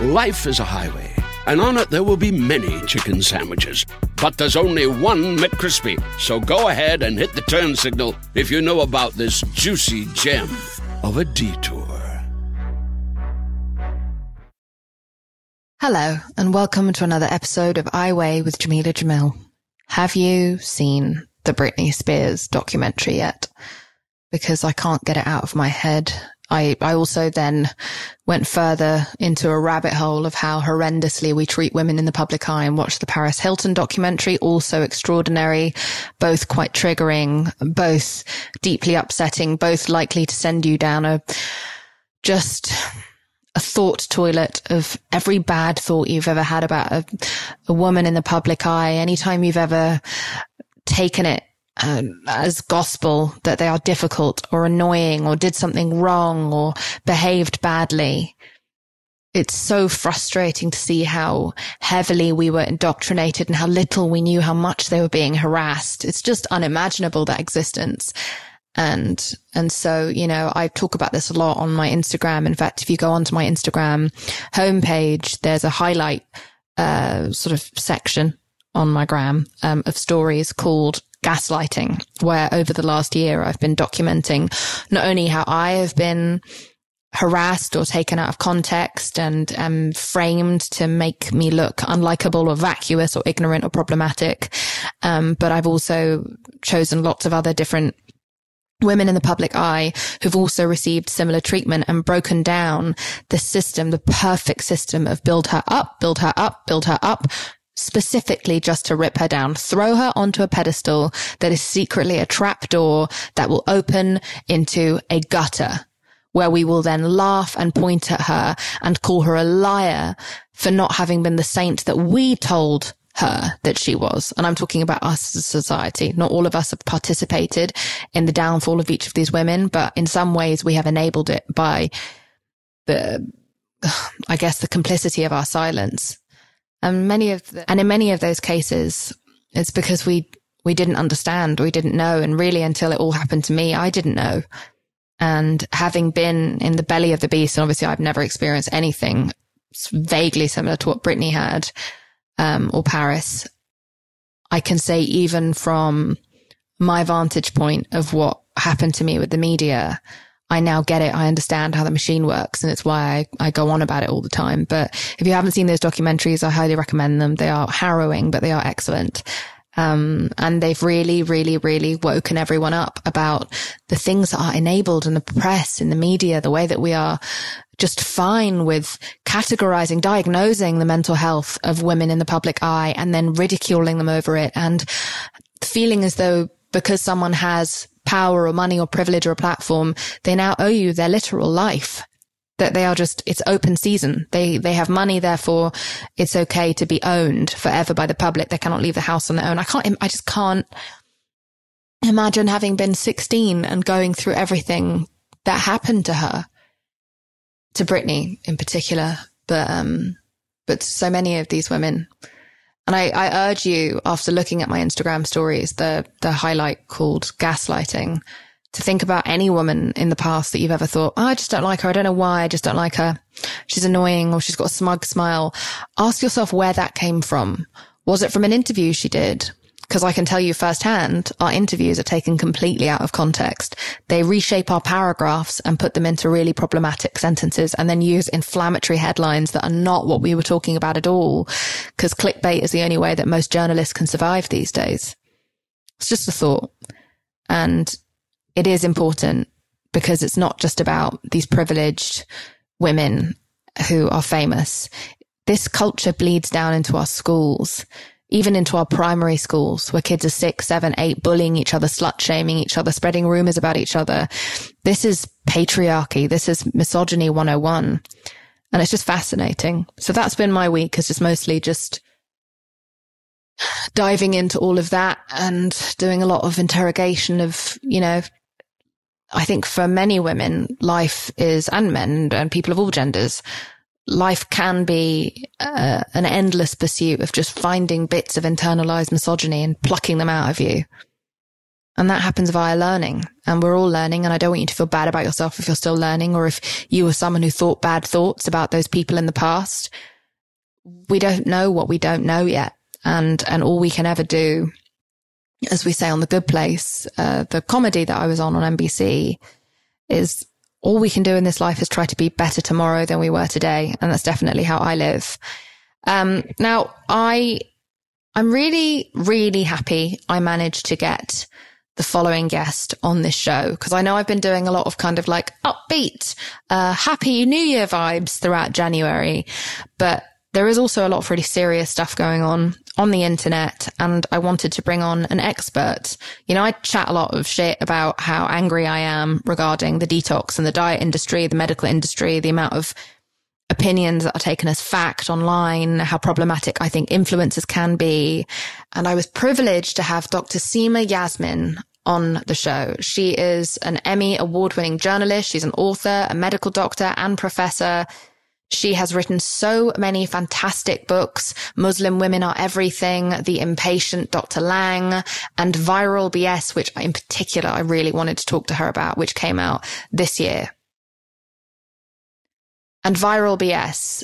Life is a highway, and on it there will be many chicken sandwiches. But there's only one McCrispy. So go ahead and hit the turn signal if you know about this juicy gem of a detour. Hello, and welcome to another episode of I Weigh with Jameela Jamil. Have you seen the Britney Spears documentary yet? Because I can't get it out of my head. I, I also then went further into a rabbit hole of how horrendously we treat women in the public eye and watched the Paris Hilton documentary, also extraordinary, both quite triggering, both deeply upsetting, both likely to send you down a just a thought toilet of every bad thought you've ever had about a, a woman in the public eye. Anytime you've ever taken it um, as gospel that they are difficult or annoying or did something wrong or behaved badly. It's so frustrating to see how heavily we were indoctrinated and how little we knew how much they were being harassed. It's just unimaginable that existence. And, and so, you know, I talk about this a lot on my Instagram. In fact, if you go onto my Instagram homepage, there's a highlight, uh, sort of section on my gram, um, of stories called gaslighting, where over the last year, I've been documenting not only how I have been harassed or taken out of context and um, framed to make me look unlikable or vacuous or ignorant or problematic. Um, but I've also chosen lots of other different women in the public eye who've also received similar treatment and broken down the system, the perfect system of build her up, build her up, build her up, specifically just to rip her down, throw her onto a pedestal that is secretly a trap door that will open into a gutter where we will then laugh and point at her and call her a liar for not having been the saint that we told her that she was. And I'm talking about us as a society. Not all of us have participated in the downfall of each of these women, but in some ways we have enabled it by the, I guess, the complicity of our silence. And many of the, and in many of those cases, it's because we, we didn't understand, we didn't know. And really until it all happened to me, I didn't know. And having been in the belly of the beast, and obviously I've never experienced anything vaguely similar to what Britney had, um, or Paris, I can say even from my vantage point of what happened to me with the media, I now get it. I understand how the machine works. And it's why I, I go on about it all the time. But if you haven't seen those documentaries, I highly recommend them. They are harrowing, but they are excellent. Um, and they've really, really, really woken everyone up about the things that are enabled in the press, in the media, the way that we are just fine with categorizing, diagnosing the mental health of women in the public eye and then ridiculing them over it and feeling as though because someone has power or money or privilege or a platform, they now owe you their literal life. That they are just, it's open season. They, they have money. Therefore, it's okay to be owned forever by the public. They cannot leave the house on their own. I can't, I just can't imagine having been 16 and going through everything that happened to her, to Britney in particular, but, um, but so many of these women. And I, I urge you after looking at my Instagram stories, the, the highlight called gaslighting to think about any woman in the past that you've ever thought, oh, I just don't like her. I don't know why. I just don't like her. She's annoying or she's got a smug smile. Ask yourself where that came from. Was it from an interview she did? Because I can tell you firsthand, our interviews are taken completely out of context. They reshape our paragraphs and put them into really problematic sentences and then use inflammatory headlines that are not what we were talking about at all. Because clickbait is the only way that most journalists can survive these days. It's just a thought. And it is important because it's not just about these privileged women who are famous. This culture bleeds down into our schools even into our primary schools where kids are six, seven, eight, bullying each other, slut shaming each other, spreading rumors about each other. This is patriarchy. This is misogyny 101. And it's just fascinating. So that's been my week is just mostly just diving into all of that and doing a lot of interrogation of, you know, I think for many women, life is, and men and people of all genders, life can be uh, an endless pursuit of just finding bits of internalized misogyny and plucking them out of you. And that happens via learning. And we're all learning. And I don't want you to feel bad about yourself if you're still learning or if you were someone who thought bad thoughts about those people in the past. We don't know what we don't know yet. And, and all we can ever do, as we say on the good place, uh, the comedy that I was on on NBC is all we can do in this life is try to be better tomorrow than we were today. And that's definitely how I live. Um, now I, I'm really, really happy I managed to get the following guest on this show because I know I've been doing a lot of kind of like upbeat, uh, happy new year vibes throughout January, but there is also a lot of really serious stuff going on on the internet. And I wanted to bring on an expert. You know, I chat a lot of shit about how angry I am regarding the detox and the diet industry, the medical industry, the amount of opinions that are taken as fact online, how problematic I think influencers can be. And I was privileged to have Dr. Seema Yasmin on the show. She is an Emmy award winning journalist. She's an author, a medical doctor and professor. She has written so many fantastic books. Muslim Women Are Everything, The Impatient Dr. Lange, and Viral BS, which in particular I really wanted to talk to her about, which came out this year. And Viral BS,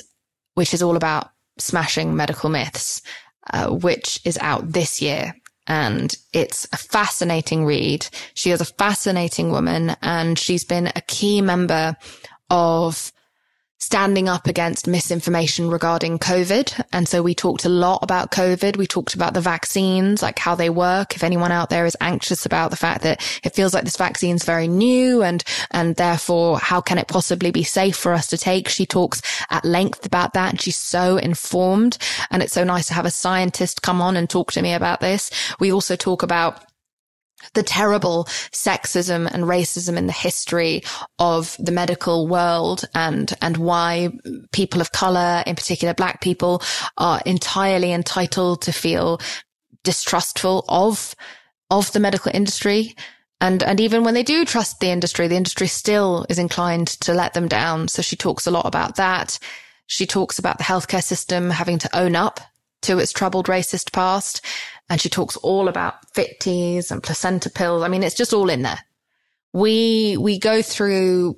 which is all about smashing medical myths, uh, which is out this year. And it's a fascinating read. She is a fascinating woman and she's been a key member of standing up against misinformation regarding COVID. And so we talked a lot about COVID. We talked about the vaccines, like how they work. If anyone out there is anxious about the fact that it feels like this vaccine is very new and, and therefore how can it possibly be safe for us to take? She talks at length about that. And she's so informed. And it's so nice to have a scientist come on and talk to me about this. We also talk about the terrible sexism and racism in the history of the medical world and, and why people of color, in particular black people, are entirely entitled to feel distrustful of, of the medical industry. And, and even when they do trust the industry, the industry still is inclined to let them down. So she talks a lot about that. She talks about the healthcare system having to own up to its troubled racist past. And she talks all about FIT-Ts and placenta pills. I mean, it's just all in there. We, we go through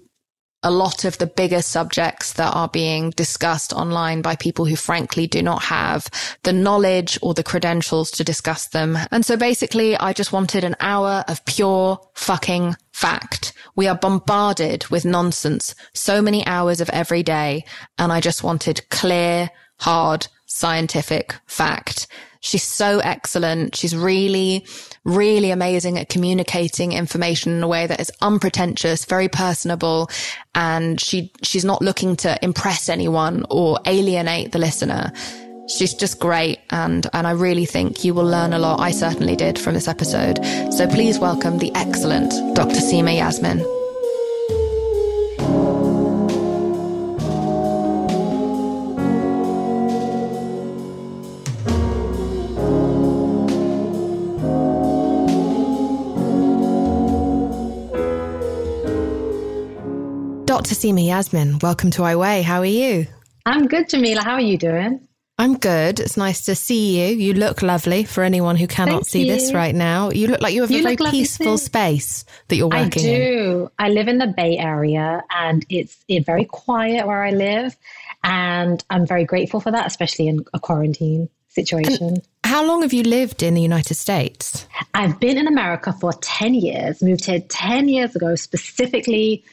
a lot of the bigger subjects that are being discussed online by people who frankly do not have the knowledge or the credentials to discuss them. And so basically I just wanted an hour of pure fucking fact. We are bombarded with nonsense so many hours of every day. And I just wanted clear, hard, scientific fact. She's so excellent. She's really, really amazing at communicating information in a way that is unpretentious, very personable. And she, she's not looking to impress anyone or alienate the listener. She's just great. And, and I really think you will learn a lot. I certainly did from this episode. So please welcome the excellent Dr. Seema Yasmin. Dr. Seema Yasmin, welcome to I Weigh. How are you? I'm good, Jameela. How are you doing? I'm good. It's nice to see you. You look lovely for anyone who cannot Thank see you. this right now. You look like you have you a very peaceful space that you're working in. I do. In. I live in the Bay Area and it's, it's very quiet where I live. And I'm very grateful for that, especially in a quarantine situation. And how long have you lived in the United States? I've been in America for 10 years, moved here 10 years ago, specifically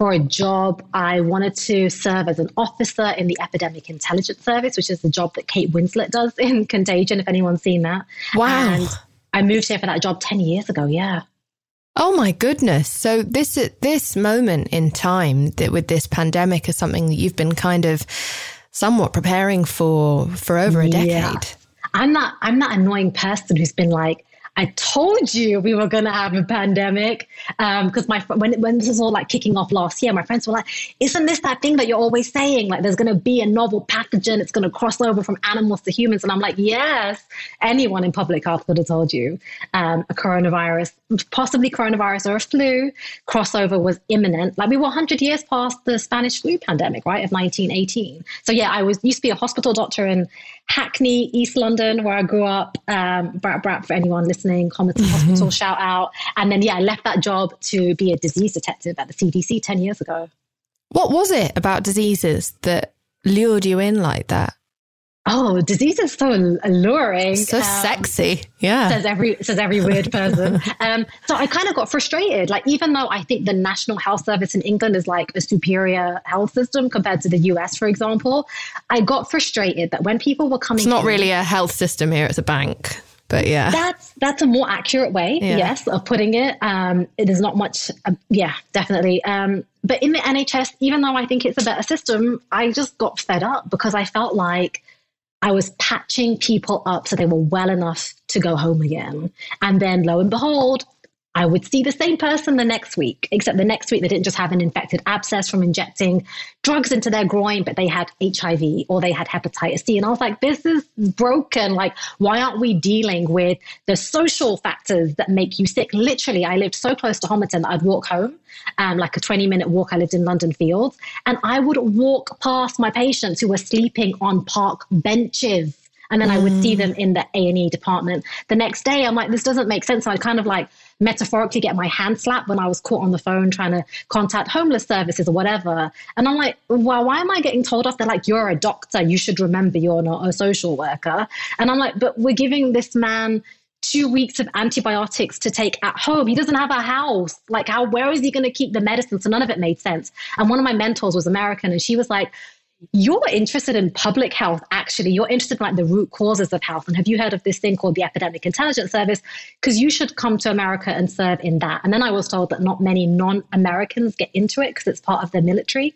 for a job. I wanted to serve as an officer in the Epidemic Intelligence Service, which is the job that Kate Winslet does in Contagion, if anyone's seen that. Wow. And I moved here for that job 10 years ago. Yeah. Oh my goodness. So this at this moment in time that with this pandemic is something that you've been kind of somewhat preparing for for over a decade. Yeah. I'm not I'm that annoying person who's been like I told you we were going to have a pandemic. Because um, my when when this was all like kicking off last year, my friends were like, "Isn't this that thing that you're always saying? Like, there's going to be a novel pathogen. It's going to cross over from animals to humans." And I'm like, "Yes, anyone in public health could have told you um, a coronavirus, possibly coronavirus or a flu crossover was imminent. Like we were 100 years past the Spanish flu pandemic, right, of 1918. So yeah, I was used to be a hospital doctor in Hackney, East London, where I grew up. Um, brat brat for anyone listening, Homerton mm-hmm. Hospital, shout out. And then, yeah, I left that job to be a disease detective at the CDC 10 years ago. What was it about diseases that lured you in like that? Oh, disease is so alluring. So um, sexy. Yeah. Says every says every weird person. um, so I kind of got frustrated. Like even though I think the National Health Service in England is like a superior health system compared to the US, for example, I got frustrated that when people were coming It's not in, really a health system here, it's a bank. But yeah. That's that's a more accurate way, yeah. yes, of putting it. Um, it is not much uh, yeah, definitely. Um, but in the NHS, even though I think it's a better system, I just got fed up because I felt like I was patching people up so they were well enough to go home again. And then lo and behold, I would see the same person the next week, except the next week they didn't just have an infected abscess from injecting drugs into their groin, but they had HIV or they had hepatitis C. And I was like, this is broken. Like, why aren't we dealing with the social factors that make you sick? Literally, I lived so close to Homerton that I'd walk home, um, like a 20 minute walk. I lived in London Fields, and I would walk past my patients who were sleeping on park benches and then. I would see mm. them in the A and E department the next day. I'm like, this doesn't make sense. So I kind of like metaphorically get my hand slapped when I was caught on the phone trying to contact homeless services or whatever. And I'm like, well, why am I getting told off? They're like, you're a doctor. You should remember you're not a social worker. And I'm like, but we're giving this man two weeks of antibiotics to take at home. He doesn't have a house. Like, how, where is he going to keep the medicine? So none of it made sense. And one of my mentors was American and she was like, you're interested in public health actually. You're interested in like the root causes of health. And have you heard of this thing called the epidemic intelligence service? Because you should come to america and serve in that. And then i was told that not many non-americans get into it because it's part of the military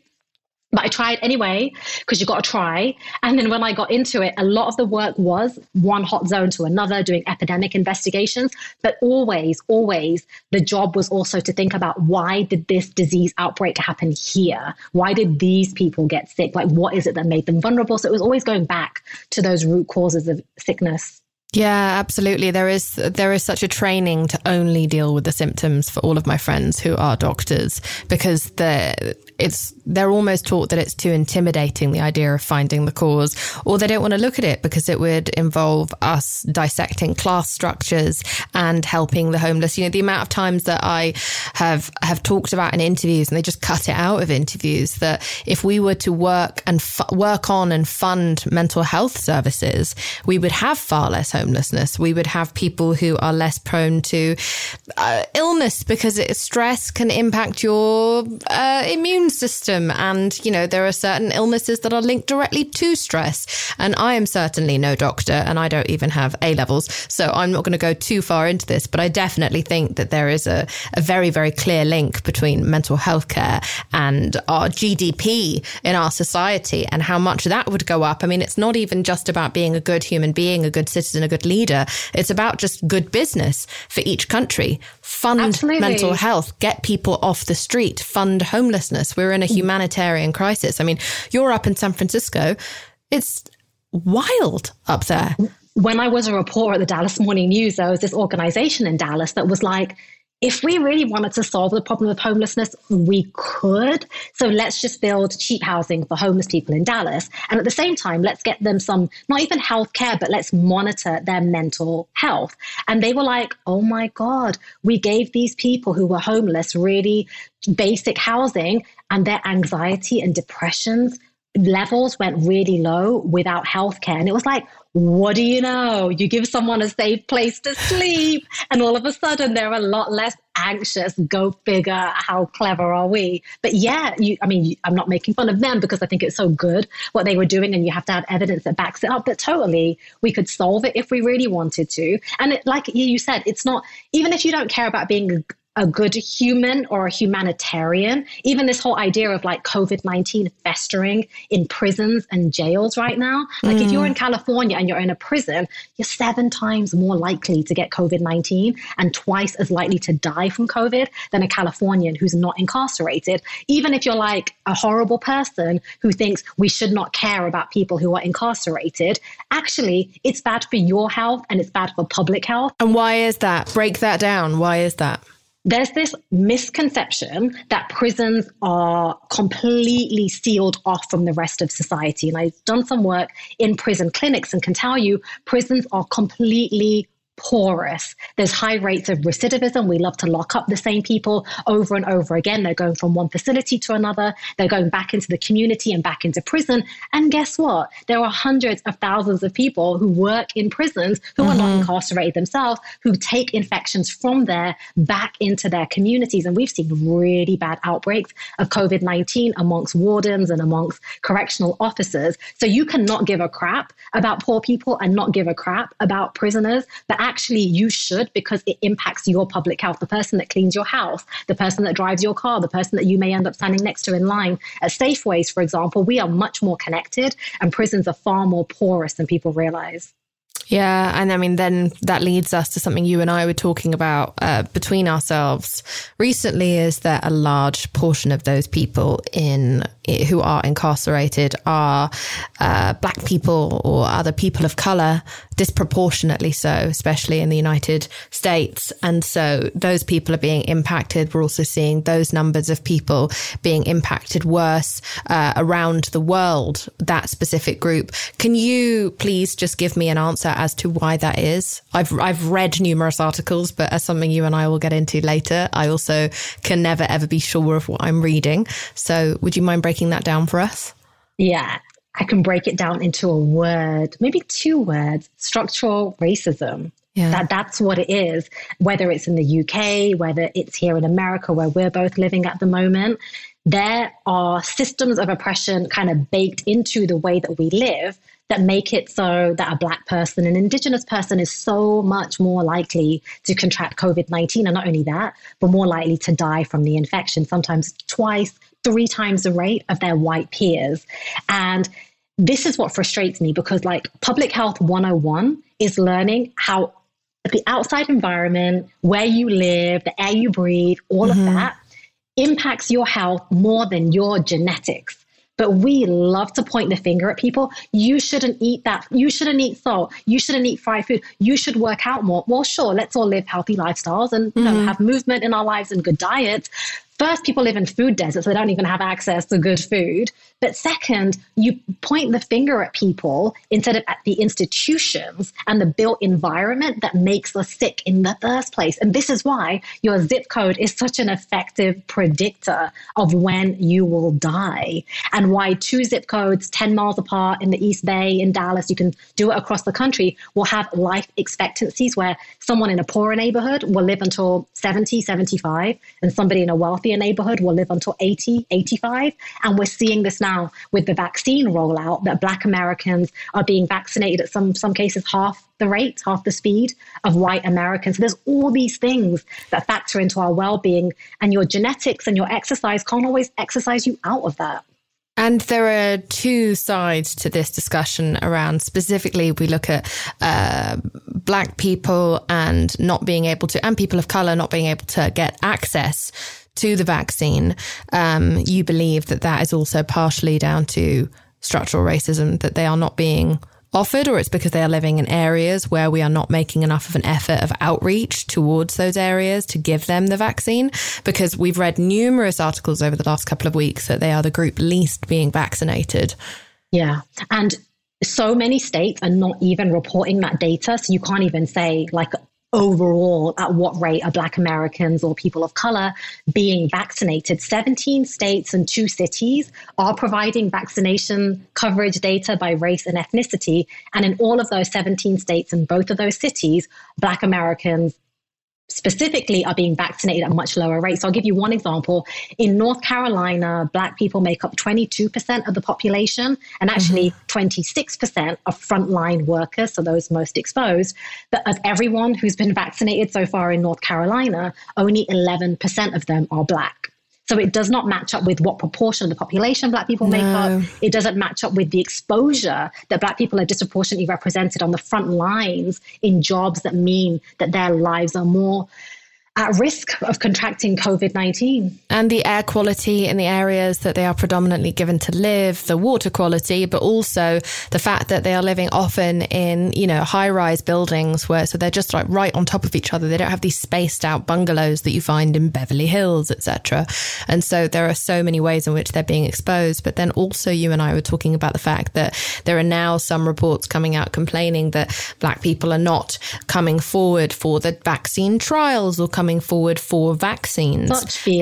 but I tried anyway because you've got to try. And then when I got into it, a lot of the work was one hot zone to another, doing epidemic investigations. But always, always, the job was also to think about why did this disease outbreak happen here? Why did these people get sick? Like, what is it that made them vulnerable? So it was always going back to those root causes of sickness. Yeah, absolutely. There is there is such a training to only deal with the symptoms for all of my friends who are doctors because the it's they're almost taught that it's too intimidating the idea of finding the cause or they don't want to look at it because it would involve us dissecting class structures and helping the homeless. You know the amount of times that i have have talked about in interviews and they just cut it out of interviews that if we were to work and f- work on and fund mental health services we would have far less homelessness. We would have people who are less prone to uh, illness because it, stress can impact your uh, immune system. And, you know, there are certain illnesses that are linked directly to stress. And I am certainly no doctor and I don't even have A levels. So I'm not going to go too far into this, but I definitely think that there is a, a very, very clear link between mental health care and our GDP in our society and how much that would go up. I mean, it's not even just about being a good human being, a good citizen, a good leader. It's about just good business for each country. Fund Absolutely. mental health, get people off the street, fund homelessness. We're in a mm. humanitarian crisis. I mean, you're up in San Francisco. It's wild up there. When I was a reporter at the Dallas Morning News, there was this organization in Dallas that was like, if we really wanted to solve the problem of homelessness, we could. So let's just build cheap housing for homeless people in Dallas. And at the same time, let's get them some, not even health care, but let's monitor their mental health. And they were like, oh my God, we gave these people who were homeless really basic housing and their anxiety and depressions levels went really low without healthcare. And it was like, what do you know? You give someone a safe place to sleep, and all of a sudden they're a lot less anxious. Go figure. How clever are we? But yeah, you, I mean, I'm not making fun of them because I think it's so good what they were doing, and you have to have evidence that backs it up. But totally, we could solve it if we really wanted to. And it, like you said, it's not even if you don't care about being a good human or a humanitarian. Even this whole idea of like COVID 19 festering in prisons and jails right now. Like, mm. if you're in California and you're in a prison, you're seven times more likely to get COVID 19 and twice as likely to die from COVID than a Californian who's not incarcerated. Even if you're like a horrible person who thinks we should not care about people who are incarcerated, actually, it's bad for your health and it's bad for public health. And why is that? Break that down. Why is that? There's this misconception that prisons are completely sealed off from the rest of society. And I've done some work in prison clinics and can tell you prisons are completely porous. There's high rates of recidivism. We love to lock up the same people over and over again. They're going from one facility to another. They're going back into the community and back into prison. And guess what? There are hundreds of thousands of people who work in prisons who mm-hmm. are not mm-hmm. incarcerated themselves, who take infections from there back into their communities. And we've seen really bad outbreaks of COVID 19 amongst wardens and amongst correctional officers. So you cannot give a crap about poor people and not give a crap about prisoners. But actually you should because it impacts your public health. The person that cleans your house, the person that drives your car, the person that you may end up standing next to in line at Safeways, for example, we are much more connected and prisons are far more porous than people realize. Yeah. And I mean, then that leads us to something you and I were talking about uh, between ourselves recently is that a large portion of those people in who are incarcerated are uh, black people or other people of color, disproportionately so, especially in the United States. And so those people are being impacted. We're also seeing those numbers of people being impacted worse uh, around the world, that specific group. Can you please just give me an answer as to why that is? I've, I've read numerous articles, but as something you and I will get into later, I also can never ever be sure of what I'm reading. So would you mind breaking that down for us? Yeah, I can break it down into a word, maybe two words structural racism. Yeah. That that's what it is, whether it's in the UK, whether it's here in America where we're both living at the moment. There are systems of oppression kind of baked into the way that we live that make it so that a black person, an indigenous person is so much more likely to contract COVID 19. And not only that, but more likely to die from the infection, sometimes twice, three times the rate of their white peers. And this is what frustrates me because, like, public health 101 is learning how the outside environment, where you live, the air you breathe, all mm-hmm. of that impacts your health more than your genetics. But we love to point the finger at people. You shouldn't eat that. You shouldn't eat salt. You shouldn't eat fried food. You should work out more. Well, sure, let's all live healthy lifestyles and you know, mm-hmm. have movement in our lives and good diets. First, people live in food deserts, so they don't even have access to good food. But second, you point the finger at people instead of at the institutions and the built environment that makes us sick in the first place. And this is why your zip code is such an effective predictor of when you will die and why two zip codes 10 miles apart in the East Bay in Dallas, you can do it across the country, will have life expectancies where someone in a poorer neighborhood will live until 70, 75, and somebody in a wealthier neighborhood will live until 80, 85. And we're seeing this now with the vaccine rollout that Black Americans are being vaccinated at some, some cases half the rate, half the speed of white Americans. So there's all these things that factor into our well being, and your genetics and your exercise can't always exercise you out of that. And there are two sides to this discussion around specifically, we look at uh, black people and not being able to, and people of color not being able to get access to the vaccine, um, you believe that that is also partially down to structural racism, that they are not being offered, or it's because they are living in areas where we are not making enough of an effort of outreach towards those areas to give them the vaccine. Because we've read numerous articles over the last couple of weeks that they are the group least being vaccinated. Yeah. And so many states are not even reporting that data. So you can't even say, like, overall at what rate are Black Americans or people of color being vaccinated. 17 states and two cities are providing vaccination coverage data by race and ethnicity. And in all of those 17 states and both of those cities, Black Americans specifically are being vaccinated at much lower rates. So I'll give you one example. In North Carolina, Black people make up 22% of the population and actually mm-hmm. 26% of frontline workers, so those most exposed. But of everyone who's been vaccinated so far in North Carolina, only 11% of them are Black. So it does not match up with what proportion of the population Black people make up. It doesn't match up with the exposure that Black people are disproportionately represented on the front lines in jobs that mean that their lives are more at risk of contracting COVID 19. And the air quality in the areas that they are predominantly given to live, the water quality, but also the fact that they are living often in, you know, high rise buildings where so they're just like right on top of each other. They don't have these spaced out bungalows that you find in Beverly Hills, etc. And so there are so many ways in which they're being exposed. But then also, you and I were talking about the fact that there are now some reports coming out complaining that black people are not coming forward for the vaccine trials or coming coming forward for vaccines.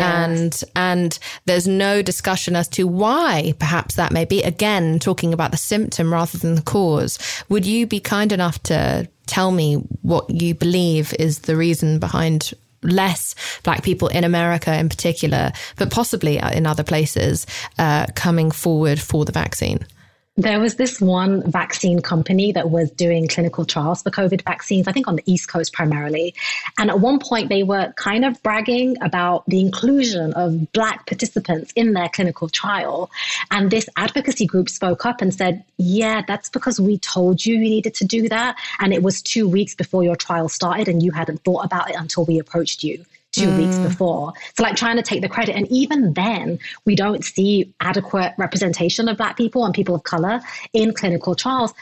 And and there's no discussion as to why perhaps that may be. Again, talking about the symptom rather than the cause. Would you be kind enough to tell me what you believe is the reason behind less black people in America in particular, but possibly in other places, uh, coming forward for the vaccine? There was this one vaccine company that was doing clinical trials for COVID vaccines, I think on the East Coast primarily. And at one point, they were kind of bragging about the inclusion of Black participants in their clinical trial. And this advocacy group spoke up and said, Yeah, that's because we told you you needed to do that. And it was two weeks before your trial started, and you hadn't thought about it until we approached you two mm. weeks before. So, like trying to take the credit. And even then, we don't see adequate representation of Black people and people of color in clinical trials.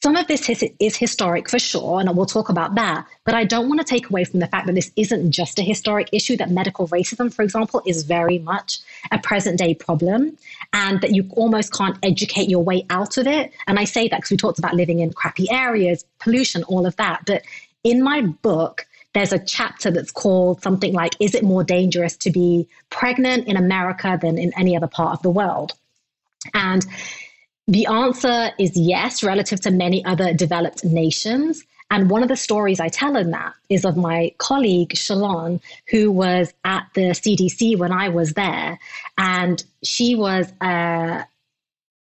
Some of this is, is, historic for sure, and we'll talk about that. But I don't want to take away from the fact that this isn't just a historic issue, that medical racism, for example, is very much a present day problem, and that you almost can't educate your way out of it. And I say that because we talked about living in crappy areas, pollution, all of that. But in my book, there's a chapter that's called something like, Is it more dangerous to be pregnant in America than in any other part of the world? And the answer is yes, relative to many other developed nations. And one of the stories I tell in that is of my colleague, Shalon, who was at the CDC when I was there. And she was a,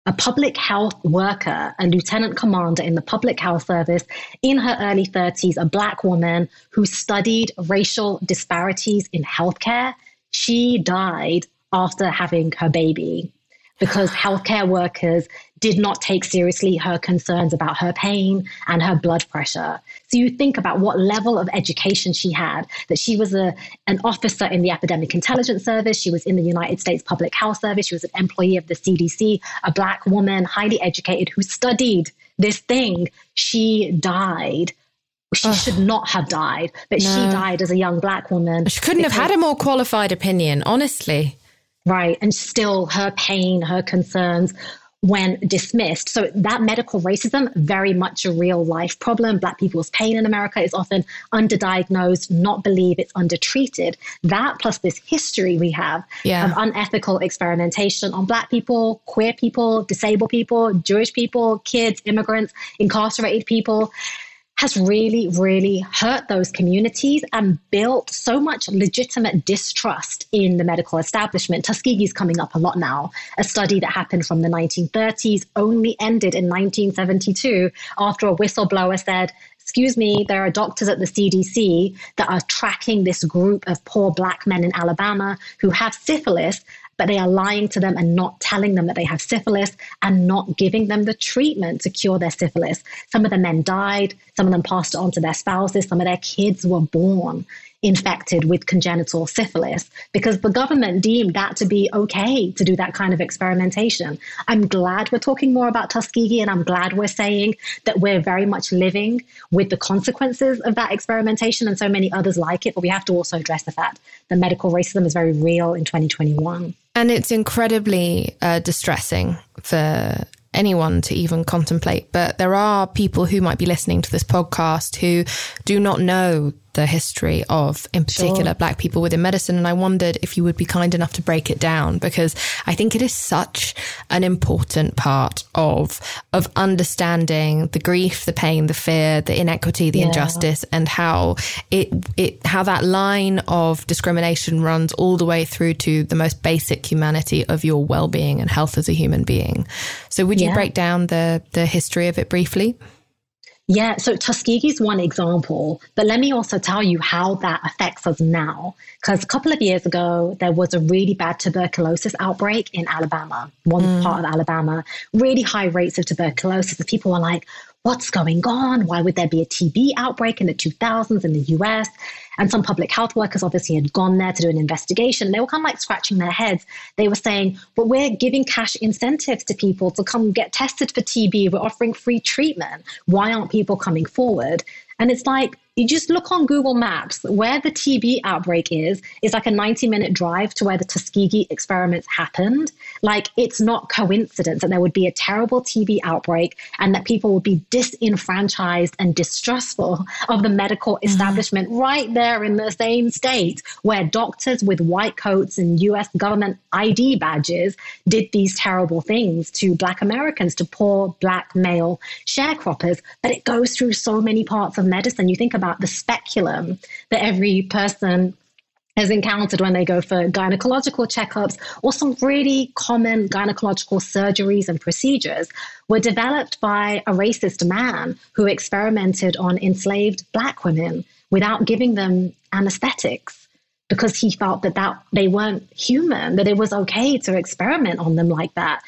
a public health worker, a lieutenant commander in the public health service in her early 30s, a black woman who studied racial disparities in healthcare. She died after having her baby because healthcare workers did not take seriously her concerns about her pain and her blood pressure. So you think about what level of education she had, that she was a, an officer in the Epidemic Intelligence Service, she was in the United States Public Health Service, she was an employee of the CDC, a black woman, highly educated, who studied this thing. She died she Ugh. should not have died, but no. she died as a young black woman. She couldn't have had a more qualified opinion, honestly. Right. And still, her pain, her concerns when dismissed. So that medical racism, very much a real life problem. Black people's pain in America is often underdiagnosed, not believed it's undertreated. That plus this history we have yeah. of unethical experimentation on black people, queer people, disabled people, Jewish people, kids, immigrants, incarcerated people has really, really hurt those communities and built so much legitimate distrust in the medical establishment. Tuskegee is coming up a lot now. A study that happened from the 1930s only ended in 1972 after a whistleblower said, Excuse me, there are doctors at the CDC that are tracking this group of poor black men in Alabama who have syphilis but they are lying to them and not telling them that they have syphilis and not giving them the treatment to cure their syphilis. Some of the men died, some of them passed it on to their spouses, some of their kids were born infected with congenital syphilis because the government deemed that to be okay to do that kind of experimentation. I'm glad we're talking more about Tuskegee and I'm glad we're saying that we're very much living with the consequences of that experimentation and so many others like it. But we have to also address the fact that medical racism is very real in 2021. And it's incredibly uh, distressing for anyone to even contemplate. But there are people who might be listening to this podcast who do not know the history of, in particular, sure. Black people within medicine. And I wondered if you would be kind enough to break it down because I think it is such an important part of of understanding the grief, the pain, the fear, the inequity, the yeah. injustice, and how it it how that line of discrimination runs all the way through to the most basic humanity of your well being and health as a human being. So, would you yeah. break down the the history of it briefly? Yeah, so Tuskegee is one example, but let me also tell you how that affects us now. Because a couple of years ago, there was a really bad tuberculosis outbreak in Alabama, one mm. part of Alabama, really high rates of tuberculosis. And people were like, what's going on? Why would there be a TB outbreak in the 2000s in the US? And some public health workers obviously had gone there to do an investigation. They were kind of like scratching their heads. They were saying, but we're giving cash incentives to people to come get tested for TB. We're offering free treatment. Why aren't people coming forward? And it's like, you just look on Google Maps where the TB outbreak is, is like a 90 minute drive to where the Tuskegee experiments happened. Like it's not coincidence that there would be a terrible TB outbreak and that people would be disenfranchised and distrustful of the medical mm-hmm. establishment right there in the same state where doctors with white coats and US government ID badges did these terrible things to Black Americans, to poor Black male sharecroppers. But it goes through so many parts of medicine. You think about the speculum that every person has encountered when they go for gynecological checkups or some really common gynecological surgeries and procedures were developed by a racist man who experimented on enslaved black women without giving them anesthetics because he felt that, that they weren't human, that it was okay to experiment on them like that.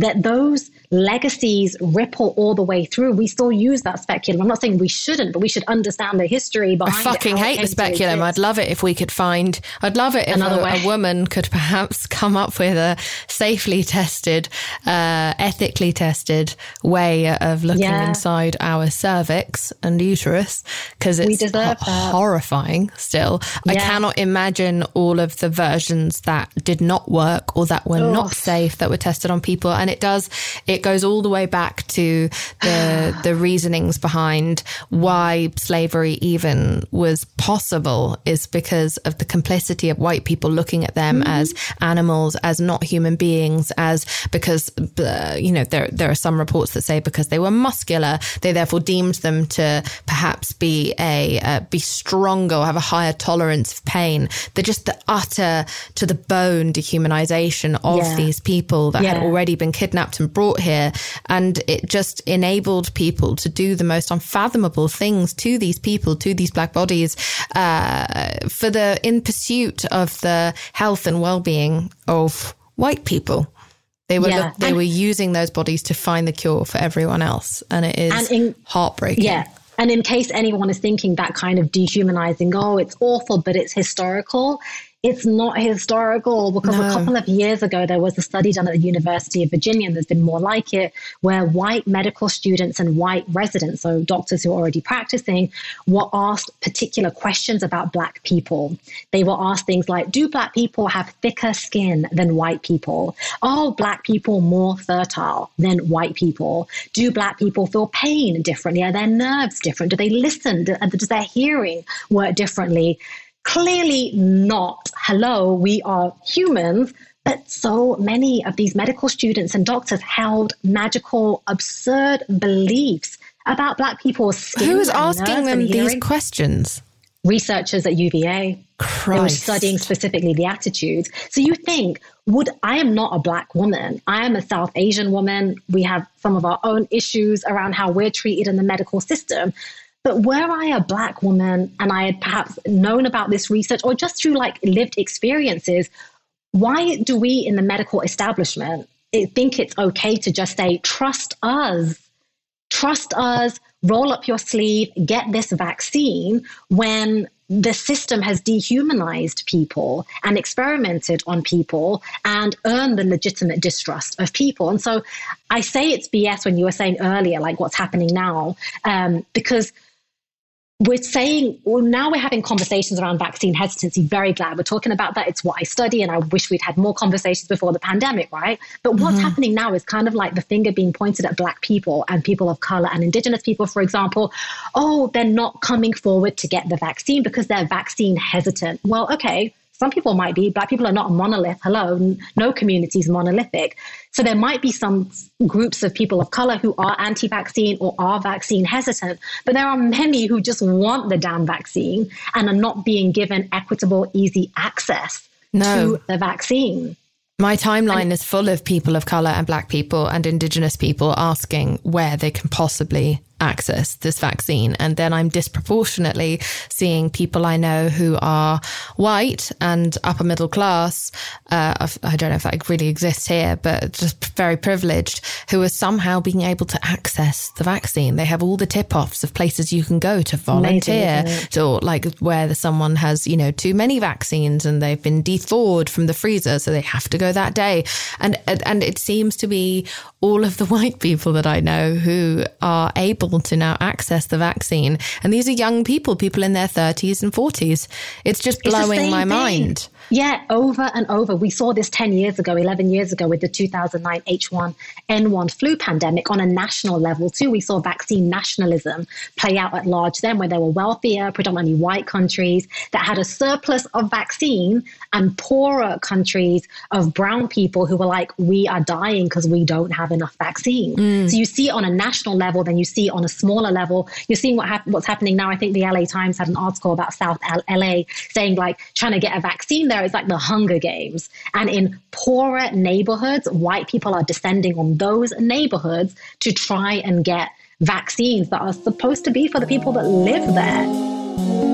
That those legacies ripple all the way through. We still use that speculum. I'm not saying we shouldn't, but we should understand the history behind I fucking it, hate the speculum. I'd love it if we could find, I'd love it if a, a, woman could perhaps come up with a safely tested, uh, ethically tested way of looking yeah. inside our cervix and uterus because it's horrifying still. Yeah. I cannot imagine all of the versions that did not work or that were Ugh. not safe that were tested on people. And it does, it goes all the way back to the the reasonings behind why slavery even was possible is because of the complicity of white people looking at them mm-hmm. as animals, as not human beings, as because uh, you know there there are some reports that say because they were muscular, they therefore deemed them to perhaps be a uh, be stronger or have a higher tolerance of pain. They're just the utter to the bone dehumanization of yeah. these people that yeah. had already been kidnapped and brought here. And it just enabled people to do the most unfathomable things to these people, to these black bodies, uh, for the, in pursuit of the health and well-being of white people. They were yeah. they and, were using those bodies to find the cure for everyone else, and it is and in, heartbreaking. Yeah, and in case anyone is thinking that kind of dehumanizing, oh, it's awful, but it's historical it's not historical because no. a couple of years ago there was a study done at the University of Virginia, and there's been more like it, where white medical students and white residents, so doctors who are already practicing, were asked particular questions about Black people. They were asked things like Do Black people have thicker skin than white people? Are Black people more fertile than white people? Do Black people feel pain differently? Are their nerves different? Do they listen? Does their hearing work differently? Clearly not. Hello, we are humans. But so many of these medical students and doctors held magical, absurd beliefs about Black people's skin. Who was asking them these questions? Researchers at UVA. Christ. They were studying specifically the attitudes. So you think, would I am not a black woman. I am a South Asian woman. We have some of our own issues around how we're treated in the medical system. But were I a black woman and I had perhaps known about this research or just through like lived experiences, why do we in the medical establishment think it's okay to just say, trust us, trust us, roll up your sleeve, get this vaccine when the system has dehumanized people and experimented on people and earned the legitimate distrust of people. And so I say it's BS when you were saying earlier, like what's happening now, um, because we're saying, well, now we're having conversations around vaccine hesitancy. Very glad we're talking about that. It's what I study, and I wish we'd had more conversations before the pandemic, right? But what's mm-hmm. happening now is kind of like the finger being pointed at Black people and people of color and Indigenous people, for example. Oh, they're not coming forward to get the vaccine because they're vaccine hesitant. Well, okay, some people might be. Black people are not a monolith. Hello, no community is monolithic. So there might be some groups of people of color who are anti vaccine or are vaccine hesitant, but there are many who just want the damn vaccine and are not being given equitable, easy access no. to the vaccine. My timeline is full of people of color and black people and indigenous people asking where they can possibly access this vaccine. And then I'm disproportionately seeing people I know who are white and upper middle class. Uh, I don't know if that really exists here, but just very privileged who are somehow being able to access the vaccine. They have all the tip offs of places you can go to volunteer or like where someone has, you know, too many vaccines and they've been thawed from the freezer. So they have to go that day. And, and it seems to be all of the white people that I know who are able to now access the vaccine. And these are young people, people in their 30s and 40s. It's just blowing it's my thing. mind. Yeah, over and over. We saw this 10 years ago, 11 years ago with the 2009 H1N1 flu pandemic on a national level, too. We saw vaccine nationalism play out at large then, where there were wealthier, predominantly white countries that had a surplus of vaccine and poorer countries of brown people who were like, we are dying because we don't have enough vaccine. Mm. So you see it on a national level, then you see it on a smaller level. You're seeing what hap- what's happening now. I think the LA Times had an article about South L- LA saying, like, trying to get a vaccine is like the Hunger Games. And in poorer neighborhoods, white people are descending on those neighborhoods to try and get vaccines that are supposed to be for the people that live there.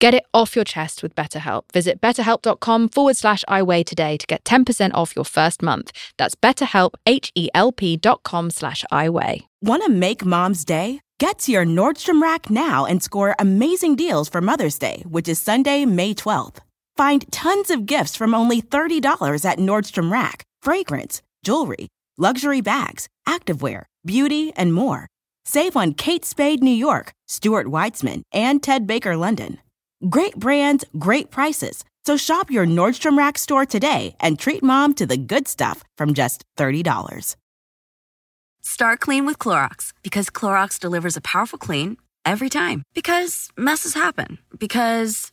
Get it off your chest with BetterHelp. Visit betterhelp.com forward slash iWeigh today to get 10% off your first month. That's betterhelp, H-E-L-P dot com slash iWeigh. Want to make mom's day? Get to your Nordstrom Rack now and score amazing deals for Mother's Day, which is Sunday, May 12th. Find tons of gifts from only $30 at Nordstrom Rack. Fragrance, jewelry, luxury bags, activewear, beauty, and more. Save on Kate Spade New York, Stuart Weitzman, and Ted Baker London. Great brands, great prices. So shop your Nordstrom Rack store today and treat mom to the good stuff from just $30. Start clean with Clorox because Clorox delivers a powerful clean every time. Because messes happen. Because.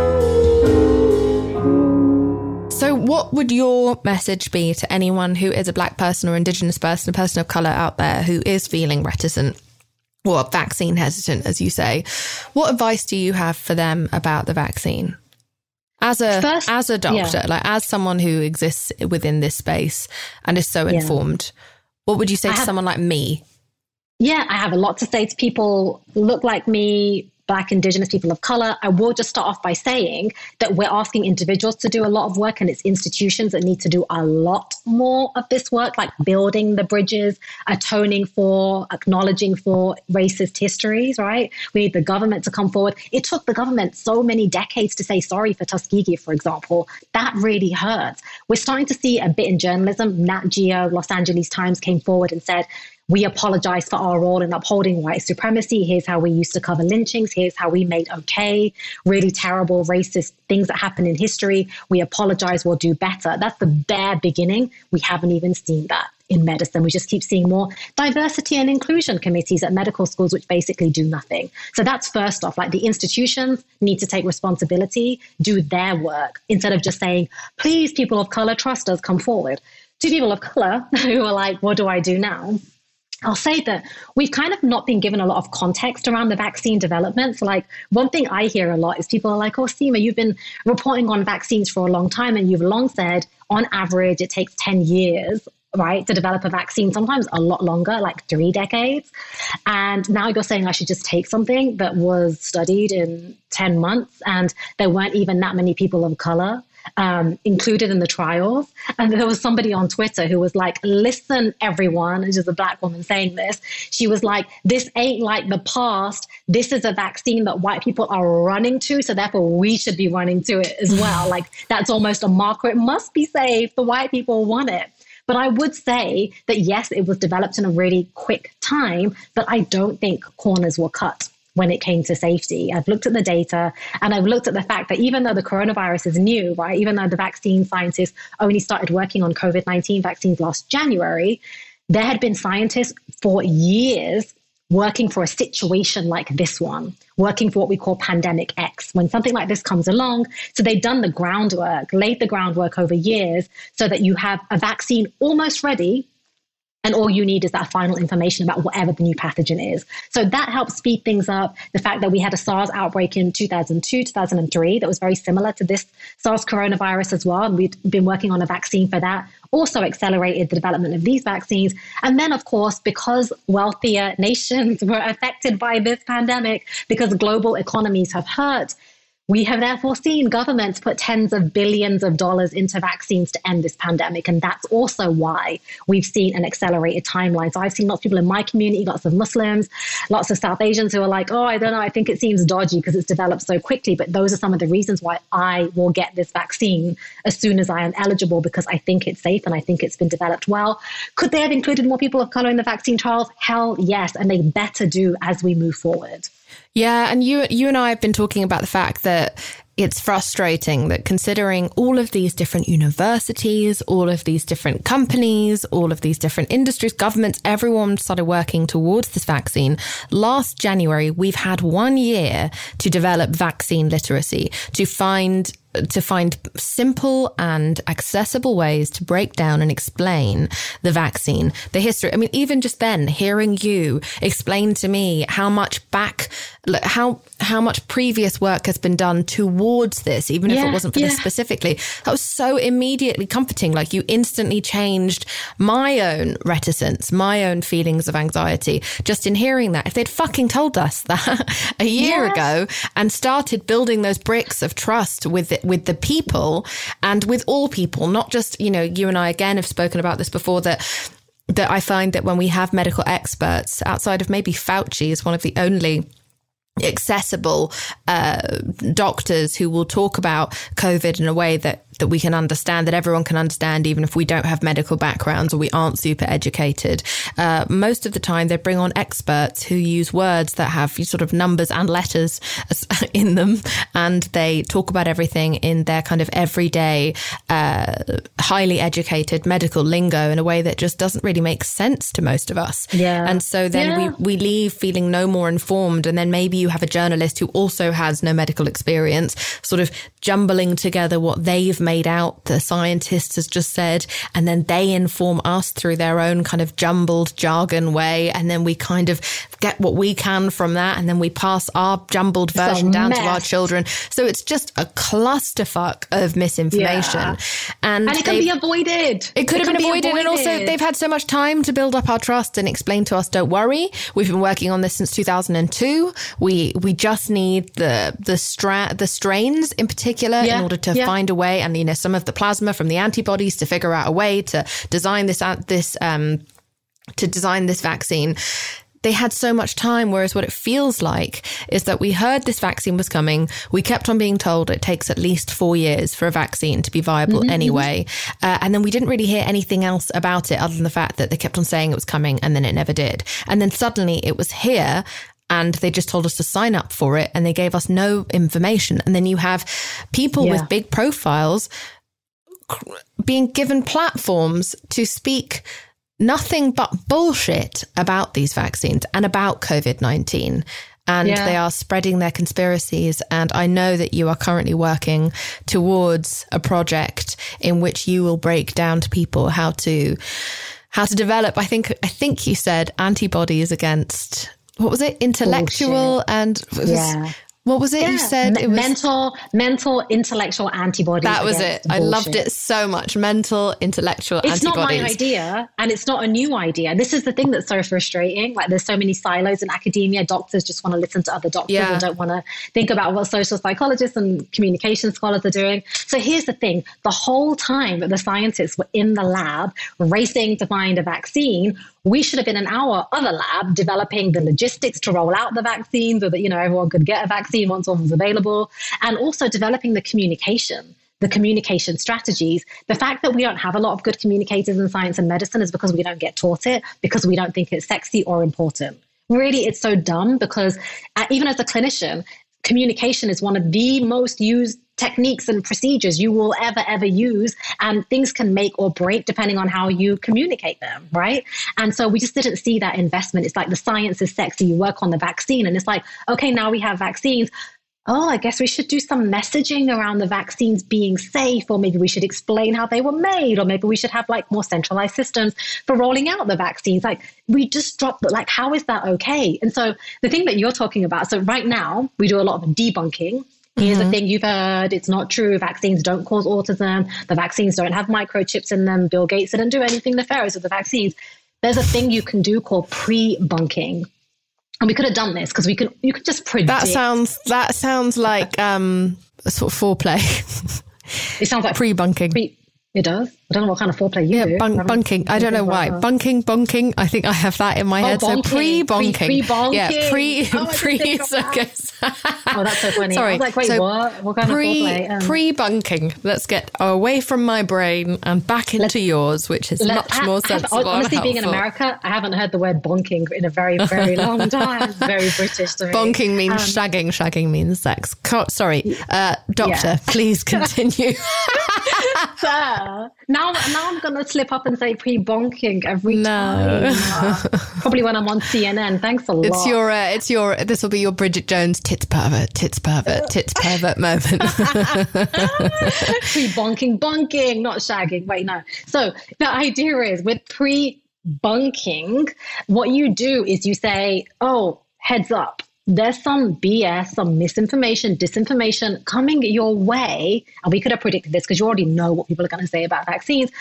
What would your message be to anyone who is a black person or indigenous person, a person of color out there who is feeling reticent or vaccine hesitant, as you say? What advice do you have for them about the vaccine? as a First, as a doctor, yeah. like as someone who exists within this space and is so informed, yeah. what would you say I to have, someone like me? Yeah, I have a lot to say to people look like me, Black, Indigenous people of color. I will just start off by saying that we're asking individuals to do a lot of work, and it's institutions that need to do a lot more of this work, like building the bridges, atoning for, acknowledging for racist histories, right? We need the government to come forward. It took the government so many decades to say sorry for Tuskegee, for example. That really hurts. We're starting to see a bit in journalism. Nat Geo, Los Angeles Times came forward and said, we apologize for our role in upholding white supremacy. Here's how we used to cover lynchings. Here's how we made okay really terrible racist things that happen in history. We apologize. We'll do better. That's the bare beginning. We haven't even seen that in medicine. We just keep seeing more diversity and inclusion committees at medical schools, which basically do nothing. So that's first off, like the institutions need to take responsibility, do their work instead of just saying, please, people of color, trust us, come forward. To people of color who are like, what do I do now? I'll say that we've kind of not been given a lot of context around the vaccine development. So, like, one thing I hear a lot is people are like, Oh, Seema, you've been reporting on vaccines for a long time, and you've long said, on average, it takes 10 years right, to develop a vaccine, sometimes a lot longer, like three decades. And now you're saying I should just take something that was studied in 10 months and there weren't even that many people of color um, included in the trials. And there was somebody on Twitter who was like, listen, everyone, and she's a black woman saying this. She was like, this ain't like the past. This is a vaccine that white people are running to. So therefore, we should be running to it as well. like, that's almost a marker. It must be safe. The white people want it. But I would say that yes, it was developed in a really quick time, but I don't think corners were cut when it came to safety. I've looked at the data and I've looked at the fact that even though the coronavirus is new, right, even though the vaccine scientists only started working on COVID 19 vaccines last January, there had been scientists for years working for a situation like this one, working for what we call pandemic X, when something like this comes along. So they've done the groundwork, laid the groundwork over years so that you have a vaccine almost ready and all you need is that final information about whatever the new pathogen is. So that helps speed things up. The fact that we had a SARS outbreak in 2002, 2003 that was very similar to this SARS coronavirus as well. And we've been working on a vaccine for that also accelerated the development of these vaccines. And then, of course, because wealthier nations were affected by this pandemic, because global economies have hurt, we have therefore seen governments put tens of billions of dollars into vaccines to end this pandemic. And that's also why we've seen an accelerated timeline. So I've seen lots of people in my community, lots of Muslims, lots of South Asians who are like, oh, I don't know, I think it seems dodgy because it's developed so quickly. But those are some of the reasons why I will get this vaccine as soon as I am eligible because I think it's safe and I think it's been developed well. Could they have included more people of color in the vaccine trials? Hell yes. And they better do as we move forward. Yeah, and you you and I have been talking about the fact that it's frustrating that considering all of these different universities, all of these different companies, all of these different industries, governments, everyone started working towards this vaccine. Last January, we've had one year to develop vaccine literacy, to find to find simple and accessible ways to break down and explain the vaccine, the history. I mean, even just then, hearing you explain to me how much back, how how much previous work has been done towards this, even yeah, if it wasn't for yeah. this specifically, that was so immediately comforting. Like you instantly changed my own reticence, my own feelings of anxiety just in hearing that. If they'd fucking told us that a year yes. ago and started building those bricks of trust with with the people and with all people, not just, you know, you and I again have spoken about this before that that I find that when we have medical experts outside of maybe Fauci is one of the only accessible uh, doctors who will talk about COVID in a way that that we can understand, that everyone can understand, even if we don't have medical backgrounds or we aren't super educated. Uh, most of the time, they bring on experts who use words that have sort of numbers and letters in them, and they talk about everything in their kind of everyday, uh, highly educated medical lingo in a way that just doesn't really make sense to most of us. Yeah. And so then yeah. we, we leave feeling no more informed. And then maybe you have a journalist who also has no medical experience, sort of jumbling together what they've made made out, the scientist has just said, and then they inform us through their own kind of jumbled jargon way. And then we kind of get what we can from that. And then we pass our jumbled version down to our children. So it's just a clusterfuck of misinformation. Yeah. And, and, it can be avoided. It could it have been avoided. avoided. And also they've had so much time to build up our trust and explain to us, don't worry. We've been working on this since 2002. We, we just need the, the stra- the strains in particular yeah. in order to yeah. find a way and, you know, some of the plasma from the antibodies to figure out a way to design this, this, um, to design this vaccine they had so much time. Whereas what it feels like is that we heard this vaccine was coming. We kept on being told it takes at least four years for a vaccine to be viable mm-hmm. anyway. Uh, and then we didn't really hear anything else about it other than the fact that they kept on saying it was coming and then it never did. And then suddenly it was here and they just told us to sign up for it and they gave us no information. And then you have people yeah. with big profiles being given platforms to speak nothing but bullshit about these vaccines and about COVID 19 and yeah. they are spreading their conspiracies. And I know that you are currently working towards a project in which you will break down to people how to how to develop. I think I think you said antibodies against what was it? Intellectual Bullshit. and yeah. What was it yeah. you said? it was mental, mental, intellectual antibodies. That was it. I loved it so much. Mental, intellectual it's antibodies. It's not my idea, and it's not a new idea. This is the thing that's so frustrating. Like, there's so many silos in academia. Doctors just want to listen to other doctors yeah. and don't want to think about what social psychologists and communication scholars are doing. So here's the thing: the whole time that the scientists were in the lab racing to find a vaccine, we should have been in our other lab developing the logistics to roll out the vaccine so that you know everyone could get a vaccine once one was available and also developing the communication the communication strategies. The fact that we don't have a lot of good communicators in science and medicine is because we don't get taught it because we don't think it's sexy or important. Really it's so dumb because uh, even as a clinician communication is one of the most used techniques and procedures you will ever, ever use. And things can make or break depending on how you communicate them, right? And so we just didn't see that investment. It's like the science is sexy. You work on the vaccine, and it's like, okay, now we have vaccines oh, I guess we should do some messaging around the vaccines being safe, or maybe we should explain how they were made, or maybe we should have like more centralized systems for rolling out the vaccines. Like we just dropped, like, how is that okay? And so the thing that you're talking about, so right now we do a lot of debunking. Here's mm-hmm. the thing you've heard. It's not true. Vaccines don't cause autism. The vaccines don't have microchips in them. Bill Gates didn't do anything nefarious with the vaccines. There's a thing you can do called pre-bunking and we could have done this because we could you could just predict. That sounds that sounds like um a sort of foreplay. it sounds like pre-bunking. Pre, it does. I don't know what kind of foreplay you yeah, do. Bunk, bunking. I don't know why. Bunking, bunking. I think I have that in my oh, head. Bonking. So pre-bunking. Pre, pre Yeah, pre, oh, pre. So oh, that's so funny. Sorry. like, wait, so what? What kind pre, of foreplay? Um, pre-bunking. Let's get away from my brain and back into yours, which is much I, more sensible. I honestly, being in America, I haven't heard the word bonking in a very, very long time. Very British to me. Bonking means um, shagging. Shagging means sex. Sorry, uh, doctor. Yeah. Please continue. so, now now I'm gonna slip up and say pre-bonking every no. time. Probably when I'm on CNN. Thanks a lot. It's your uh, it's your this will be your Bridget Jones tits pervert, tits pervert, tits pervert moment. pre-bonking, bonking, not shagging. Wait, no. So the idea is with pre-bunking, what you do is you say, "Oh, heads up." There's some BS, some misinformation, disinformation coming your way. And we could have predicted this because you already know what people are going to say about vaccines.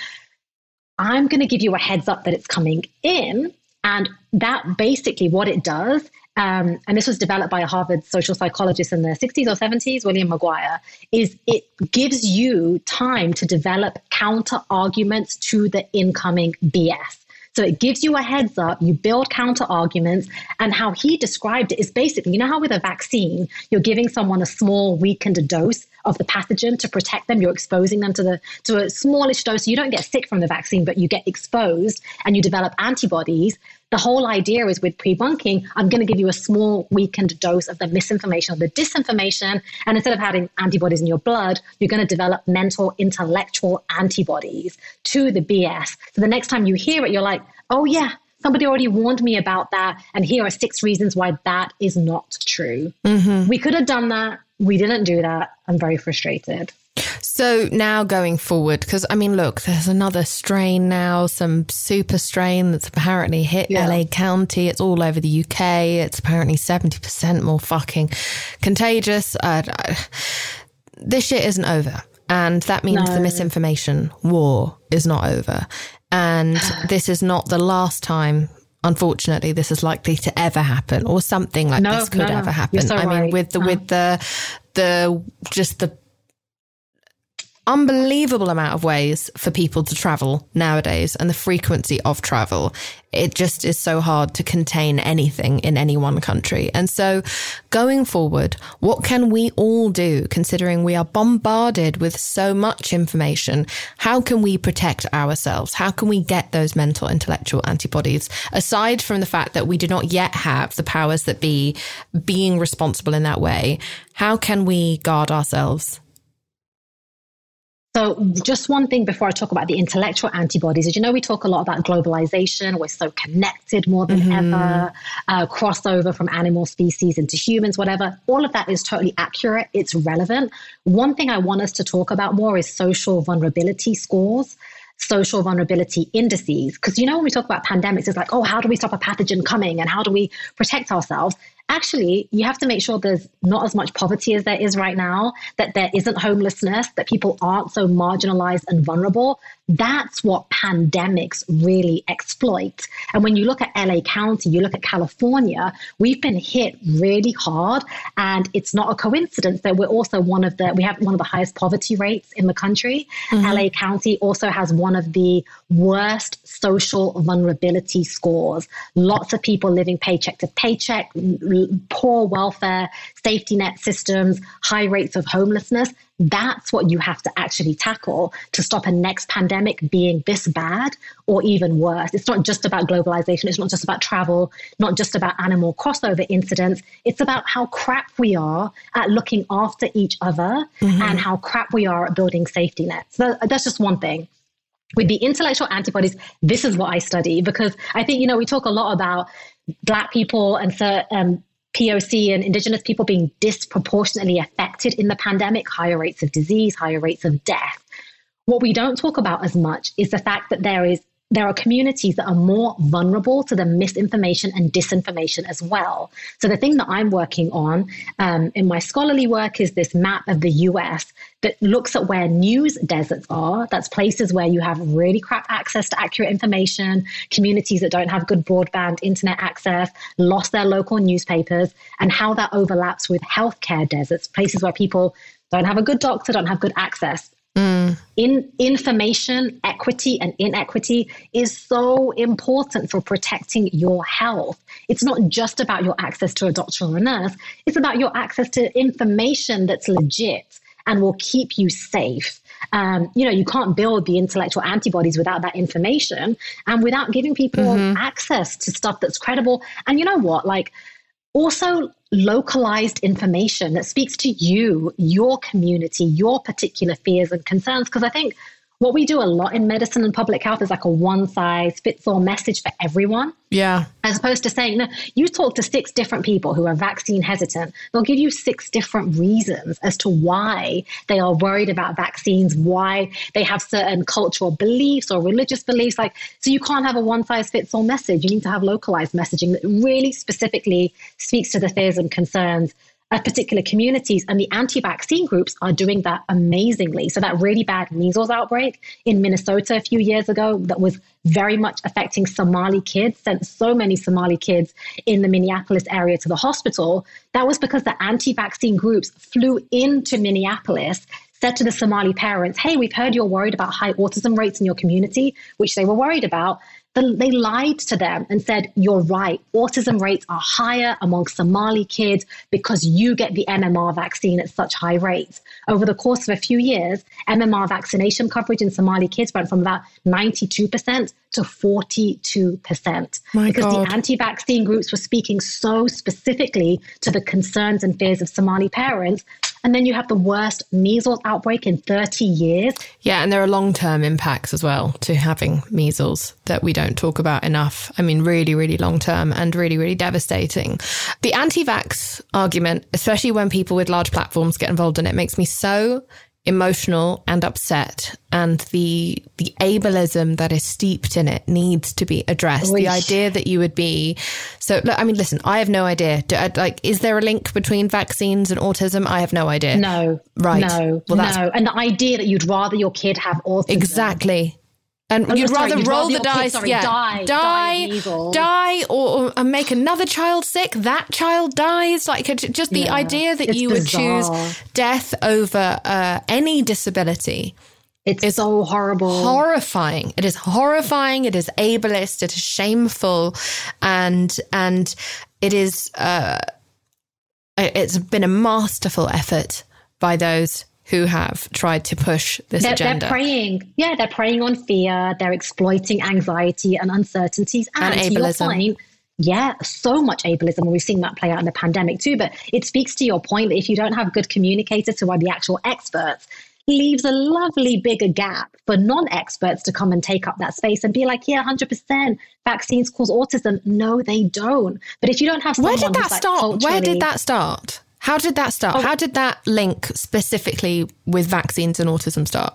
I'm going to give you a heads up that it's coming in. And that basically what it does, um, and this was developed by a Harvard social psychologist in the 60s or 70s, William McGuire, is it gives you time to develop counter arguments to the incoming BS. So it gives you a heads up, you build counter arguments. And how he described it is basically, you know how with a vaccine, you're giving someone a small, weakened dose of the pathogen to protect them. You're exposing them to the to a smallish dose. You don't get sick from the vaccine, but you get exposed and you develop antibodies. The whole idea is with pre-bunking, I'm going to give you a small weakened dose of the misinformation or the disinformation. And instead of having antibodies in your blood, you're going to develop mental, intellectual antibodies to the BS. So the next time you hear it, you're like, oh yeah, somebody already warned me about that. And here are six reasons why that is not true. Mm-hmm. We could have done that. We didn't do that. I'm very frustrated. So now going forward, because I mean, look, there's another strain now, some super strain that's apparently hit Yeah. LA County. It's all over the UK. It's apparently 70% more fucking contagious. Uh, this shit isn't over. And that means the misinformation war is not over. And this is not the last time. Unfortunately, this is likely to ever happen, or something like No, this could no, no. ever happen. So I mean, with the No. with the the just the unbelievable amount of ways for people to travel nowadays and the frequency of travel. It just is so hard to contain anything in any one country. And so going forward, what can we all do considering we are bombarded with so much information? How can we protect ourselves? How can we get those mental intellectual antibodies aside from the fact that we do not yet have the powers that be being responsible in that way? How can we guard ourselves? So, just one thing before I talk about the intellectual antibodies. As you know, we talk a lot about globalization. We're so connected more than ever, uh, crossover from animal species into humans, whatever. All of that is totally accurate. It's relevant. One thing I want us to talk about more is social vulnerability scores. Social vulnerability indices. Because, you know, when we talk about pandemics, it's like, oh, how do we stop a pathogen coming and how do we protect ourselves? Actually you have to make sure there's not as much poverty as there is right now that there isn't homelessness that people aren't so marginalized and vulnerable. That's what pandemics really exploit. And when you look at la county you look at california we've been hit really hard. And it's not a coincidence that we're also one of the we have one of the highest poverty rates in the country. Mm-hmm. La county also has one of the worst social vulnerability scores. Lots of people living paycheck to paycheck poor welfare, safety net systems, high rates of homelessness. That's what you have to actually tackle to stop a next pandemic being this bad or even worse. It's not just about globalization. It's not just about travel, not just about animal crossover incidents. It's about how crap we are at looking after each other and how crap we are at building safety nets. So that's just one thing with the intellectual antibodies, this is what I study because I think, you know, we talk a lot about Black people and so, um, POC and Indigenous people being disproportionately affected in the pandemic, higher rates of disease, higher rates of death. What we don't talk about as much is the fact that there is there are communities that are more vulnerable to the misinformation and disinformation as well. So the thing that I'm working on um, in my scholarly work is this map of the US that looks at where news deserts are. That's places where you have really crap access to accurate information, communities that don't have good broadband internet access, lost their local newspapers, and how that overlaps with healthcare deserts, places where people don't have a good doctor, don't have good access. In information equity and inequity is so important for protecting your health. It's not just about your access to a doctor or a nurse, it's about your access to information that's legit and will keep you safe. Um, you know, you can't build the intellectual antibodies without that information and without giving people access to stuff that's credible. And you know what? Like, also localized information that speaks to you, your community, your particular fears and concerns. Because I think what we do a lot in medicine and public health is like a one size fits all message for everyone. Yeah. As opposed to saying, no, you talk to six different people who are vaccine hesitant, they'll give you six different reasons as to why they are worried about vaccines, why they have certain cultural beliefs or religious beliefs. Like, so you can't have a one size fits all message. You need to have localized messaging that really specifically speaks to the fears and concerns particular communities. And the anti vaccine groups are doing that amazingly. So, that really bad measles outbreak in Minnesota a few years ago that was very much affecting Somali kids, sent so many Somali kids in the Minneapolis area to the hospital. That was because the anti vaccine groups flew into Minneapolis. Said to the Somali parents, Hey, we've heard you're worried about high autism rates in your community, which they were worried about. The, they lied to them and said, You're right. Autism rates are higher among Somali kids because you get the MMR vaccine at such high rates. Over the course of a few years, MMR vaccination coverage in Somali kids went from about 92% to 42%. My because God. the anti vaccine groups were speaking so specifically to the concerns and fears of Somali parents. And then you have the worst measles outbreak in 30 years. Yeah, and there are long term impacts as well to having measles that we don't talk about enough. I mean, really, really long term and really, really devastating. The anti vax argument, especially when people with large platforms get involved in it, makes me so emotional and upset and the the ableism that is steeped in it needs to be addressed. The idea that you would be so i mean listen i have no idea. Do, uh, like is there a link between vaccines and autism? I have no idea. No. Right. No. Well, that's no. And the idea that you'd rather your kid have autism exactly and oh, you'd sorry, rather you'd roll rather the dice, kid, sorry, yeah, die, die, die, die or, or, make another child sick. That child dies. Like just the yeah, idea that you bizarre. would choose death over uh, any disability. It's is so horrible, horrifying. It is horrifying. It is ableist. It is shameful, and and it is. Uh, it's been a masterful effort by those who have tried to push this they're, agenda. They're preying, yeah, they're preying on fear. They're exploiting anxiety and uncertainties and, and ableism. Point, yeah, so much ableism. And we've seen that play out in the pandemic too. But it speaks to your point that if you don't have good communicators who are the actual experts, leaves a lovely bigger gap for non-experts to come and take up that space and be like, yeah, 100% vaccines cause autism. No, they don't. But if you don't have Where did that start? Where did that start? How did that start? Oh. How did that link specifically with vaccines and autism start?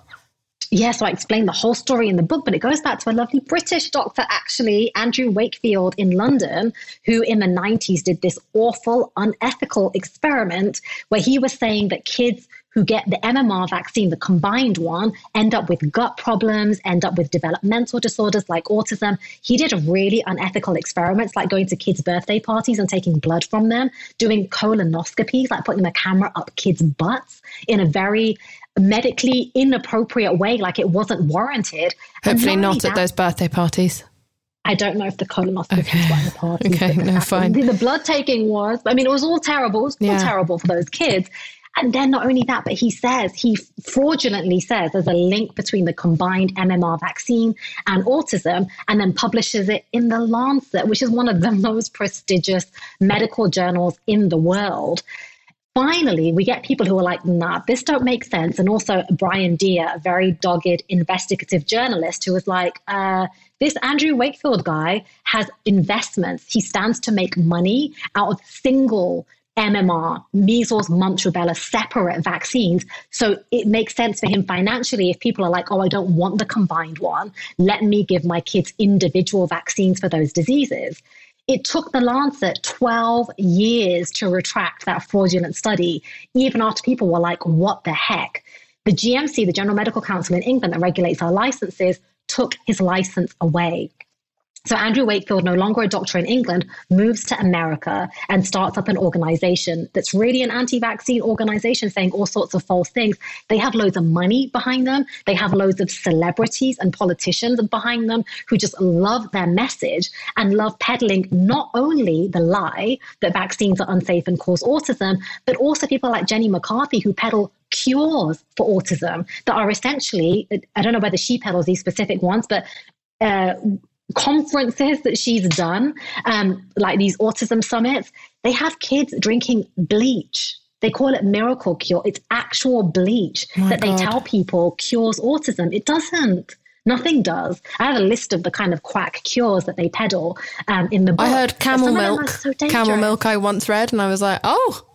Yeah, so I explained the whole story in the book, but it goes back to a lovely British doctor, actually, Andrew Wakefield in London, who in the 90s did this awful, unethical experiment where he was saying that kids who get the MMR vaccine, the combined one, end up with gut problems, end up with developmental disorders like autism. He did really unethical experiments like going to kids' birthday parties and taking blood from them, doing colonoscopies, like putting a camera up kids' butts in a very medically inappropriate way, like it wasn't warranted. Hopefully, not that, at those birthday parties. I don't know if the colonoscopy okay. was the party. Okay, no, fine. The, the blood taking was. I mean, it was all terrible. It was all yeah. terrible for those kids. And then not only that, but he says, he fraudulently says there's a link between the combined MMR vaccine and autism, and then publishes it in The Lancet, which is one of the most prestigious medical journals in the world. Finally, we get people who are like, nah, this don't make sense. And also Brian Deer, a very dogged investigative journalist who was like, uh, this Andrew Wakefield guy has investments. He stands to make money out of single MMR, measles, mumps, rubella, separate vaccines. So it makes sense for him financially if people are like, oh, I don't want the combined one. Let me give my kids individual vaccines for those diseases. It took the Lancet 12 years to retract that fraudulent study, even after people were like, what the heck? The GMC, the General Medical Council in England that regulates our licenses, took his license away. So Andrew Wakefield, no longer a doctor in England, moves to America and starts up an organization that's really an anti-vaccine organization saying all sorts of false things. They have loads of money behind them. They have loads of celebrities and politicians behind them who just love their message and love peddling not only the lie that vaccines are unsafe and cause autism, but also people like Jenny McCarthy who peddle cures for autism that are essentially, I don't know whether she peddles these specific ones, but uh, conferences that she's done, um, like these autism summits, they have kids drinking bleach. They call it miracle cure. It's actual bleach oh that God. they tell people cures autism. It doesn't. Nothing does. I have a list of the kind of quack cures that they peddle um, in the book. I heard camel milk. So camel milk I once read, and I was like, oh,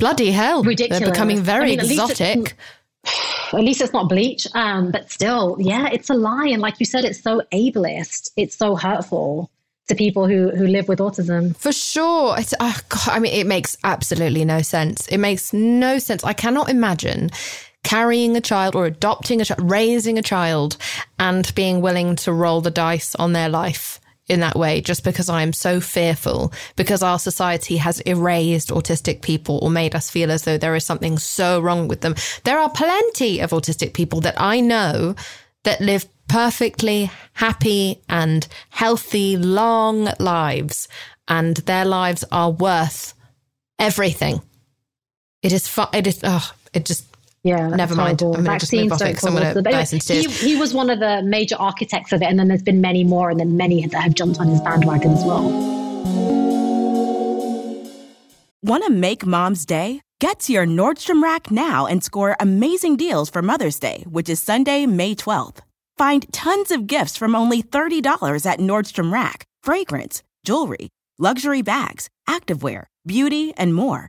bloody hell. Ridiculous. They're becoming very I mean, exotic at least it's not bleach. Um, but still, yeah, it's a lie. And like you said, it's so ableist. It's so hurtful to people who who live with autism. For sure. It's, oh God, I mean, it makes absolutely no sense. It makes no sense. I cannot imagine carrying a child or adopting a child, raising a child, and being willing to roll the dice on their life in that way just because I am so fearful because our society has erased autistic people or made us feel as though there is something so wrong with them. There are plenty of autistic people that I know that live perfectly happy and healthy, long lives, and their lives are worth everything. It is, fu- it is, oh, it just yeah, never mind. I'm going to just move off it because I'm going to burst into he, he was one of the major architects of it, and then there's been many more, and then many that have jumped on his bandwagon as well. Want to make mom's day? Get to your Nordstrom Rack now and score amazing deals for Mother's Day, which is Sunday, May 12th. Find tons of gifts from only $30 at Nordstrom Rack fragrance, jewelry, luxury bags, activewear, beauty, and more.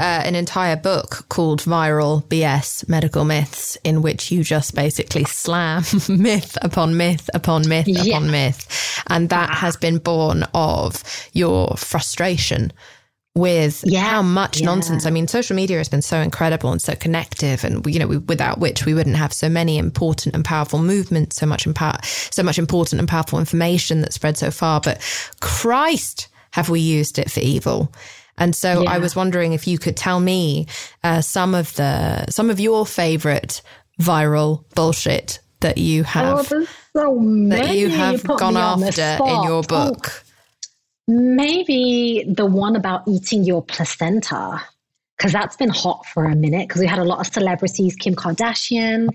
Uh, an entire book called Viral BS Medical Myths, in which you just basically slam myth upon myth upon myth Yeah. upon myth. And that has been born of your frustration with Yeah, how much yeah. nonsense. I mean, social media has been so incredible and so connective, and you know, we, without which we wouldn't have so many important and powerful movements, so much empower, so much important and powerful information that spread so far. But Christ, have we used it for evil? And so I was wondering if you could tell me uh, some of the some of your favorite viral bullshit that you Oh, have there's so that you have put gone me on the after in your Oh, book. Maybe the one about eating your placenta, because that's been hot for a minute. Because we had a lot of celebrities. Kim Kardashian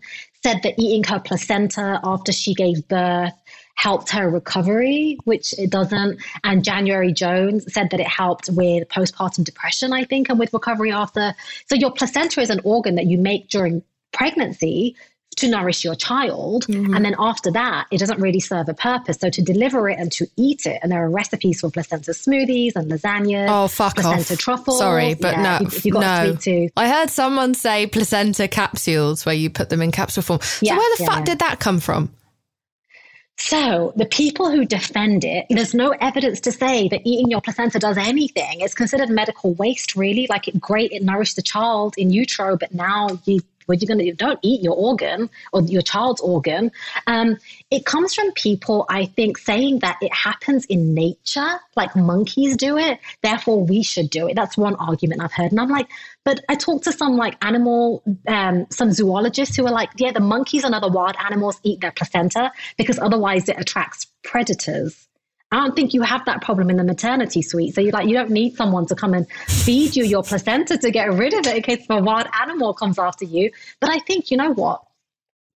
said that eating her placenta after she gave birth helped her recovery, which it doesn't. And January Jones said that it helped with postpartum depression, I think, and with recovery after. So your placenta is an organ that you make during pregnancy to nourish your child. Mm-hmm. And then after that, it doesn't really serve a purpose. So to deliver it and to eat it, and there are recipes for placenta smoothies and lasagnas. Oh, fuck placenta off. truffles. Sorry, but Yeah, no. If, if you've got no. a sweet tooth. I heard someone say placenta capsules where you put them in capsule form. So Yeah, where the yeah, fuck did that come from? So the people who defend it, there's no evidence to say that eating your placenta does anything. It's considered medical waste, really. Like it, great, it nourished the child in utero, but now you what you're gonna you don't eat your organ or your child's organ. Um, it comes from people, I think, saying that it happens in nature, like monkeys do it, therefore we should do it. That's one argument I've heard, and I'm like, but I talked to some like animal, um, some zoologists who are like, yeah, the monkeys and other wild animals eat their placenta because otherwise it attracts predators. I don't think you have that problem in the maternity suite. So you like you don't need someone to come and feed you your placenta to get rid of it in case a wild animal comes after you. But I think you know what?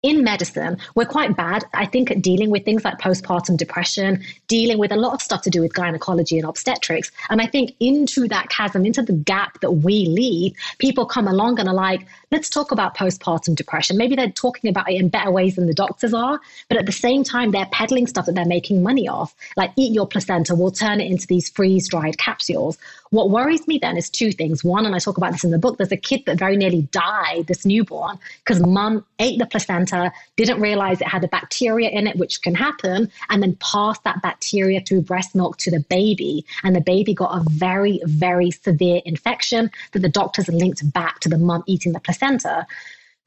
in medicine, we're quite bad, I think, at dealing with things like postpartum depression, dealing with a lot of stuff to do with gynecology and obstetrics. And I think into that chasm, into the gap that we leave, people come along and are like, let's talk about postpartum depression. Maybe they're talking about it in better ways than the doctors are, but at the same time, they're peddling stuff that they're making money off. Like, eat your placenta, we'll turn it into these freeze dried capsules. What worries me then is two things. One, and I talk about this in the book, there's a kid that very nearly died, this newborn, because mum ate the placenta, didn't realize it had a bacteria in it, which can happen, and then passed that bacteria through breast milk to the baby. And the baby got a very, very severe infection that the doctors linked back to the mum eating the placenta.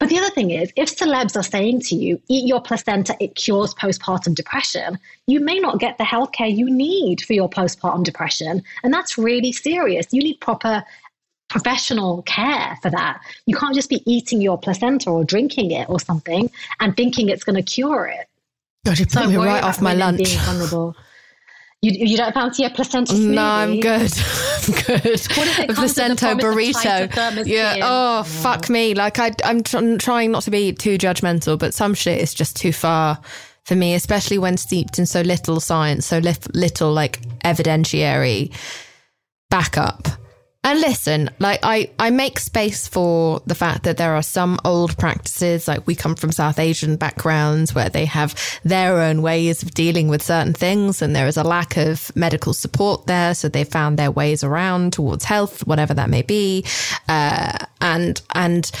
But the other thing is, if celebs are saying to you, eat your placenta, it cures postpartum depression, you may not get the healthcare you need for your postpartum depression. And that's really serious. You need proper professional care for that. You can't just be eating your placenta or drinking it or something and thinking it's going to cure it. God, you put So me right off my lunch. You, you don't fancy a placenta smoothie? No, I'm good. I'm good. What if it a comes with the placento burrito. Yeah. Oh, fuck me. Like I, I'm tr- trying not to be too judgmental, but some shit is just too far for me, especially when steeped in so little science, so li- little like evidentiary backup. And listen, like I, I make space for the fact that there are some old practices, like we come from South Asian backgrounds where they have their own ways of dealing with certain things, and there is a lack of medical support there, so they found their ways around towards health, whatever that may be, uh, and and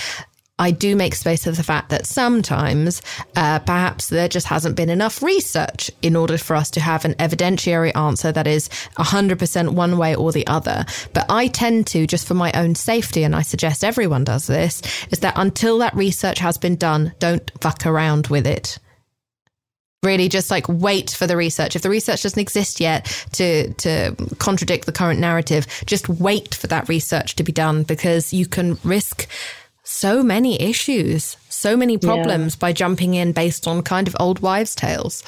I do make space for the fact that sometimes uh, perhaps there just hasn't been enough research in order for us to have an evidentiary answer that is 100% one way or the other. But I tend to, just for my own safety, and I suggest everyone does this, is that until that research has been done, don't fuck around with it really just like wait for the research if the research doesn't exist yet to to contradict the current narrative just wait for that research to be done because you can risk so many issues so many problems by jumping in based on kind of old wives tales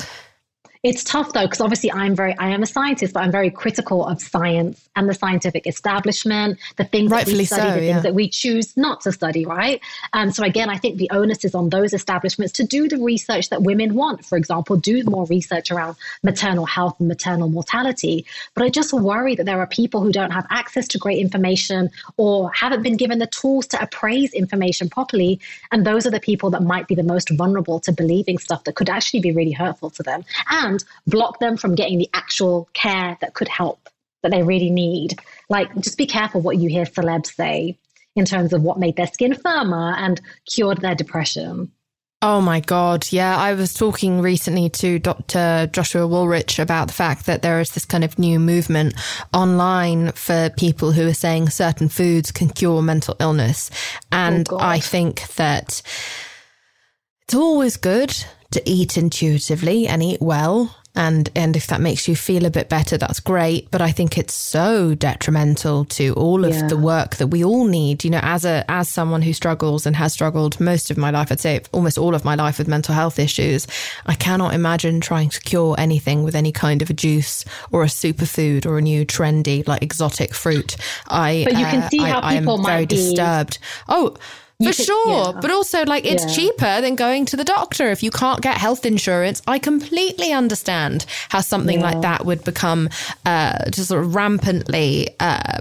It's tough though, because obviously I'm very, I am a scientist, but I'm very critical of science and the scientific establishment, the things Rightfully that we study, so, the yeah. things that we choose not to study, right? Um, so again, I think the onus is on those establishments to do the research that women want. For example, do more research around maternal health and maternal mortality. But I just worry that there are people who don't have access to great information or haven't been given the tools to appraise information properly. And those are the people that might be the most vulnerable to believing stuff that could actually be really hurtful to them and block them from getting the actual care that could help that they really need. Like, just be careful what you hear celebs say in terms of what made their skin firmer and cured their depression. Oh my God. Yeah. I was talking recently to Dr. Joshua Wolrich about the fact that there is this kind of new movement online for people who are saying certain foods can cure mental illness. Oh and God. I think that it's always good to eat intuitively and eat well. And, and if that makes you feel a bit better, that's great. But I think it's so detrimental to all of Yeah. the work that we all need. You know, as a, as someone who struggles and has struggled most of my life, I'd say almost all of my life with mental health issues, I cannot imagine trying to cure anything with any kind of a juice or a superfood or a new trendy, like exotic fruit. I, But you can uh, see I- how I am people very be- disturbed. Oh, You for could- sure. yeah. But also, like, it's Yeah. cheaper than going to the doctor. If you can't get health insurance, I completely understand how something like that would become uh, just sort of rampantly uh,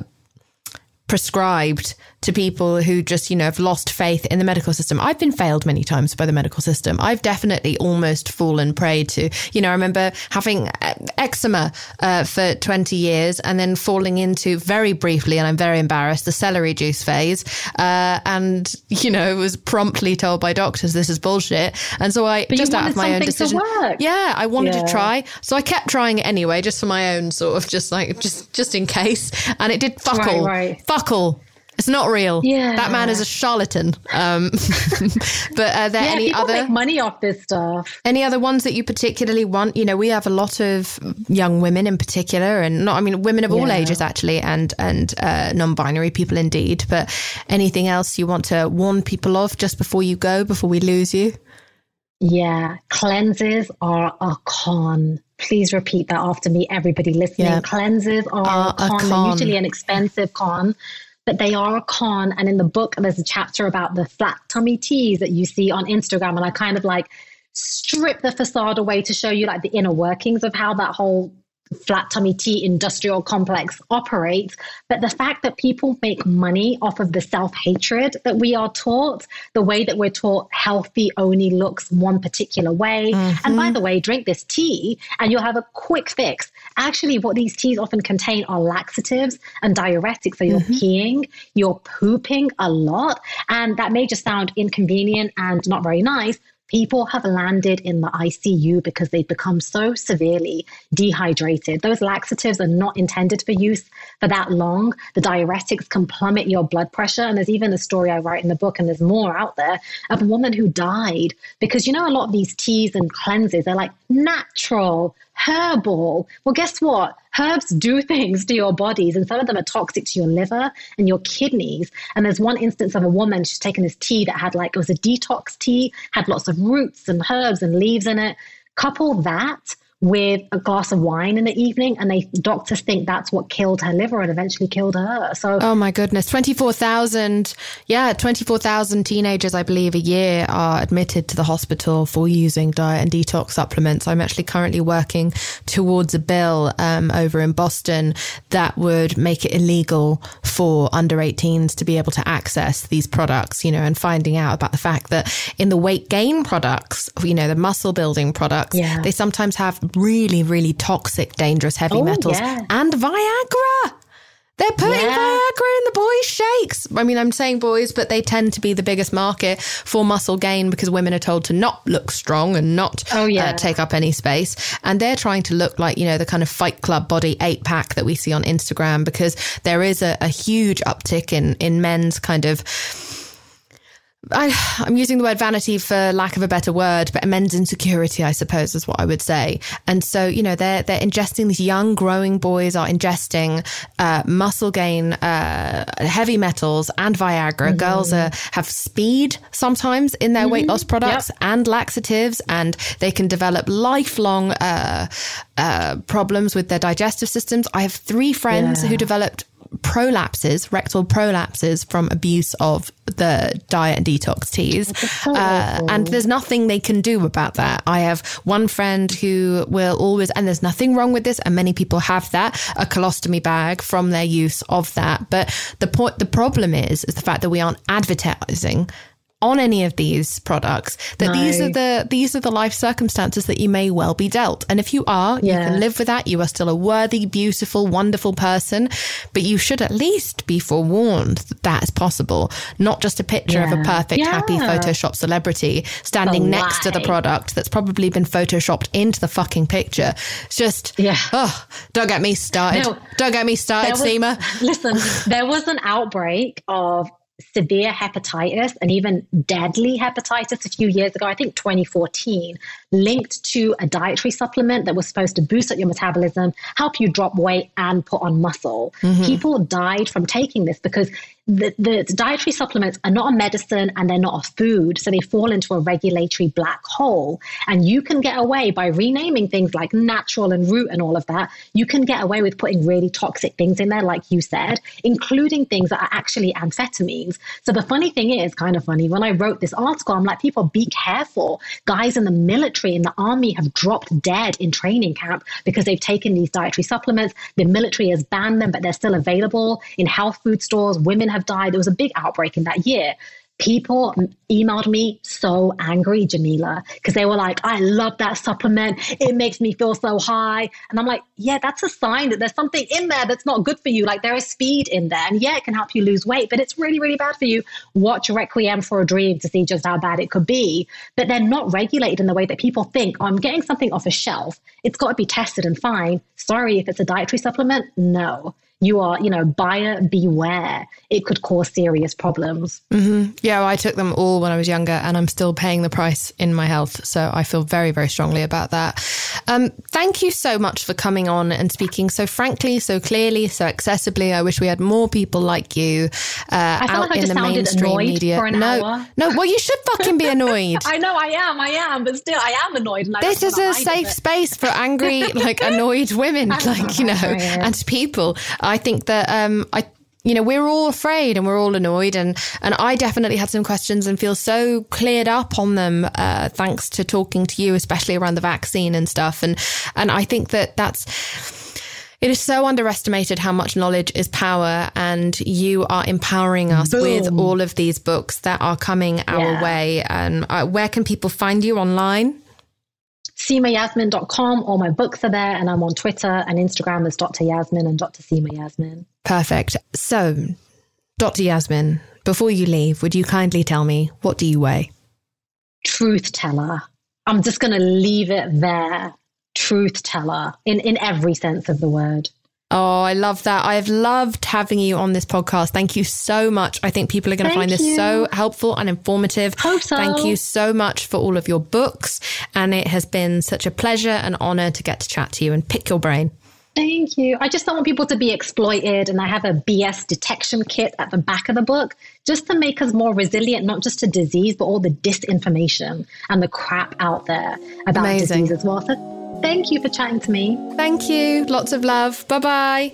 prescribed to people who just, you know, have lost faith in the medical system. I've been failed many times by the medical system. I've definitely almost fallen prey to, you know, I remember having uh, eczema uh, for 20 years and then falling into very briefly, and I'm very embarrassed, the celery juice phase. Uh, and, you know, was promptly told by doctors this is bullshit. And so I, But just out of my own decision. work. Yeah, I wanted Yeah. to try. So I kept trying it anyway, just for my own sort of just like, just, just in case. And it did fuck Right, all. right. Fuck all. It's not real. Yeah. That man is a charlatan. Um, but are there Yeah, any other make money off this stuff. any other ones that you particularly want? You know, we have a lot of young women in particular, and not I mean women of all Yeah. ages actually, and and uh, non-binary people indeed. But anything else you want to warn people of just before you go, before we lose you? Yeah, cleanses are a con. Please repeat that after me, everybody listening. Yeah. Cleanses are Are con. con. Usually an expensive con, but they are a con. And in the book, there's a chapter about the flat tummy teas that you see on Instagram. And I kind of like strip the facade away to show you like the inner workings of how that whole flat tummy tea industrial complex operates. But the fact that people make money off of the self hatred that we are taught, the way that we're taught healthy only looks one particular way. And by mm-hmm. the way, drink this tea and you'll have a quick fix. Actually, what these teas often contain are laxatives and diuretics. So you're mm-hmm. peeing, you're pooping a lot. And that may just sound inconvenient and not very nice. People have landed in the ICU because they've become so severely dehydrated. Those laxatives are not intended for use for that long. The diuretics can plummet your blood pressure. And there's even a story I write in the book, and there's more out there, of a woman who died because you know, a lot of these teas and cleanses, they're like natural, herbal. Well, guess what? Herbs do things to your bodies, and some of them are toxic to your liver and your kidneys. And there's one instance of a woman, she's taken this tea that had like, it was a detox tea, had lots of roots and herbs and leaves in it. Couple that with a glass of wine in the evening, and they doctors think that's what killed her liver and eventually killed her. So Oh my goodness. 24,000, yeah, 24,000 teenagers, I believe, a year are admitted to the hospital for using diet and detox supplements. I'm actually currently working towards a bill um, over in Boston that would make it illegal for under 18s to be able to access these products, you know, and finding out about the fact that in the weight gain products, you know, the muscle building products, Yeah. they sometimes have really, really toxic, dangerous heavy Oh, metals yeah. and Viagra. They're putting Yeah. Viagra in the boys' shakes. I mean, I'm saying boys, but they tend to be the biggest market for muscle gain because women are told to not look strong and not Oh, yeah. uh, take up any space. And they're trying to look like, you know, the kind of fight club body eight pack that we see on Instagram because there is a, a huge uptick in, in men's kind of I, am using the word vanity for lack of a better word, but men's insecurity, I suppose, is what I would say. And so, you know, they're they're ingesting these young, growing boys are ingesting uh, muscle gain, uh, heavy metals, and Viagra. Mm-hmm. Girls are, have speed sometimes in their mm-hmm. weight loss products yep. and laxatives, and they can develop lifelong uh, uh problems with their digestive systems. I have three friends yeah. who developed prolapses, rectal prolapses from abuse of the diet and detox teas. uh, and there's nothing they can do about that. I have one friend who will always, and there's nothing wrong with this, and many people have that, a colostomy bag from their use of that. But the point, the problem is, is the fact that we aren't advertising on any of these products that no. these are the these are the life circumstances that you may well be dealt and if you are yeah. you can live with that you are still a worthy beautiful wonderful person but you should at least be forewarned that that is possible not just a picture yeah. of a perfect yeah. happy photoshop celebrity standing next to the product that's probably been photoshopped into the fucking picture it's just yeah oh don't get me started no, don't get me started was, Seema listen there was an outbreak of severe hepatitis and even deadly hepatitis a few years ago, I think 2014, linked to a dietary supplement that was supposed to boost up your metabolism, help you drop weight, and put on muscle. Mm-hmm. People died from taking this because the, the, dietary supplements are not a medicine and they're not a food. So they fall into a regulatory black hole. And you can get away by renaming things like natural and root and all of that. You can get away with putting really toxic things in there, like you said, including things that are actually amphetamines. So the funny thing is, kind of funny, when I wrote this article, I'm like, people be careful. Guys in the military, in the army have dropped dead in training camp because they've taken these dietary supplements. The military has banned them, but they're still available in health food stores. Women have died. There was a big outbreak in that year people emailed me so angry, Jameela, because they were like, I love that supplement. It makes me feel so high. And I'm like, yeah, that's a sign that there's something in there that's not good for you. Like there is speed in there. And yeah, it can help you lose weight, but it's really, really bad for you. Watch Requiem for a Dream to see just how bad it could be. But they're not regulated in the way that people think, oh, I'm getting something off a shelf. It's got to be tested and fine. Sorry, if it's a dietary supplement, no you are, you know, buyer beware. It could cause serious problems. Mm-hmm. Yeah, well, I took them all when I was younger, and I'm still paying the price in my health. So I feel very, very strongly about that. Um, thank you so much for coming on and speaking so frankly, so clearly, so accessibly. I wish we had more people like you uh, out like in the mainstream media. no, hour. no. Well, you should fucking be annoyed. I know, I am, I am, but still, I am annoyed. this is a safe space for angry, like annoyed women, like you know, and people. I think that um, I you know we're all afraid and we're all annoyed and and I definitely had some questions and feel so cleared up on them uh, thanks to talking to you especially around the vaccine and stuff and and I think that that's it is so underestimated how much knowledge is power, and you are empowering us Boom. with all of these books that are coming our yeah. way. And uh, where can people find you online? seemayasmin.com. All my books are there, and I'm on Twitter and Instagram as Dr. Yasmin and Dr. Seema Yasmin. Perfect. So, Dr. Yasmin, before you leave, would you kindly tell me what do you weigh? Truth teller. I'm just going to leave it there. Truth teller in, in every sense of the word. Oh, I love that. I have loved having you on this podcast. Thank you so much. I think people are going to find this so helpful and informative. Hope so. Thank you so much for all of your books. And it has been such a pleasure and honor to get to chat to you and pick your brain. Thank you. I just don't want people to be exploited. And I have a BS detection kit at the back of the book just to make us more resilient, not just to disease, but all the disinformation and the crap out there about Amazing. disease as well. So Thank you for chatting to me. Thank you. Lots of love. Bye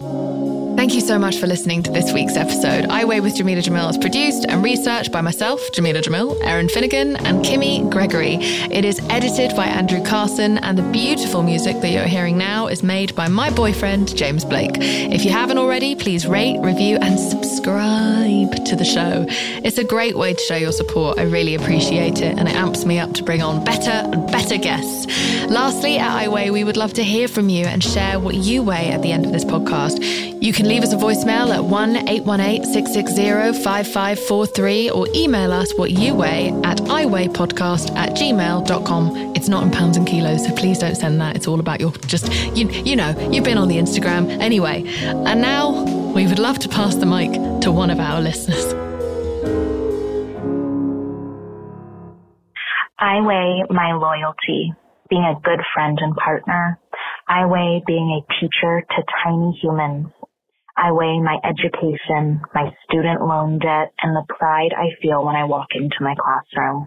bye. Thank you so much for listening to this week's episode. I Weigh with Jameela Jamil is produced and researched by myself, Jameela Jamil, Erin Finnegan, and Kimmy Gregory. It is edited by Andrew Carson, and the beautiful music that you're hearing now is made by my boyfriend, James Blake. If you haven't already, please rate, review, and subscribe to the show. It's a great way to show your support. I really appreciate it, and it amps me up to bring on better and better guests. Lastly, at I Weigh, we would love to hear from you and share what you weigh at the end of this podcast. You can leave us a voicemail at 1 818 660 5543 or email us what you weigh at iweighpodcast at gmail.com. It's not in pounds and kilos, so please don't send that. It's all about your just, you, you know, you've been on the Instagram. Anyway, and now we would love to pass the mic to one of our listeners. I weigh my loyalty, being a good friend and partner. I weigh being a teacher to tiny humans. I weigh my education, my student loan debt, and the pride I feel when I walk into my classroom.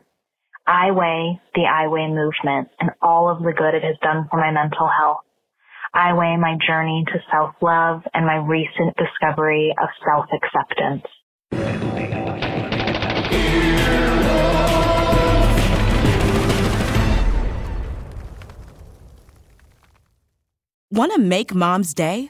I weigh the I weigh movement and all of the good it has done for my mental health. I weigh my journey to self-love and my recent discovery of self-acceptance. Want to make mom's day?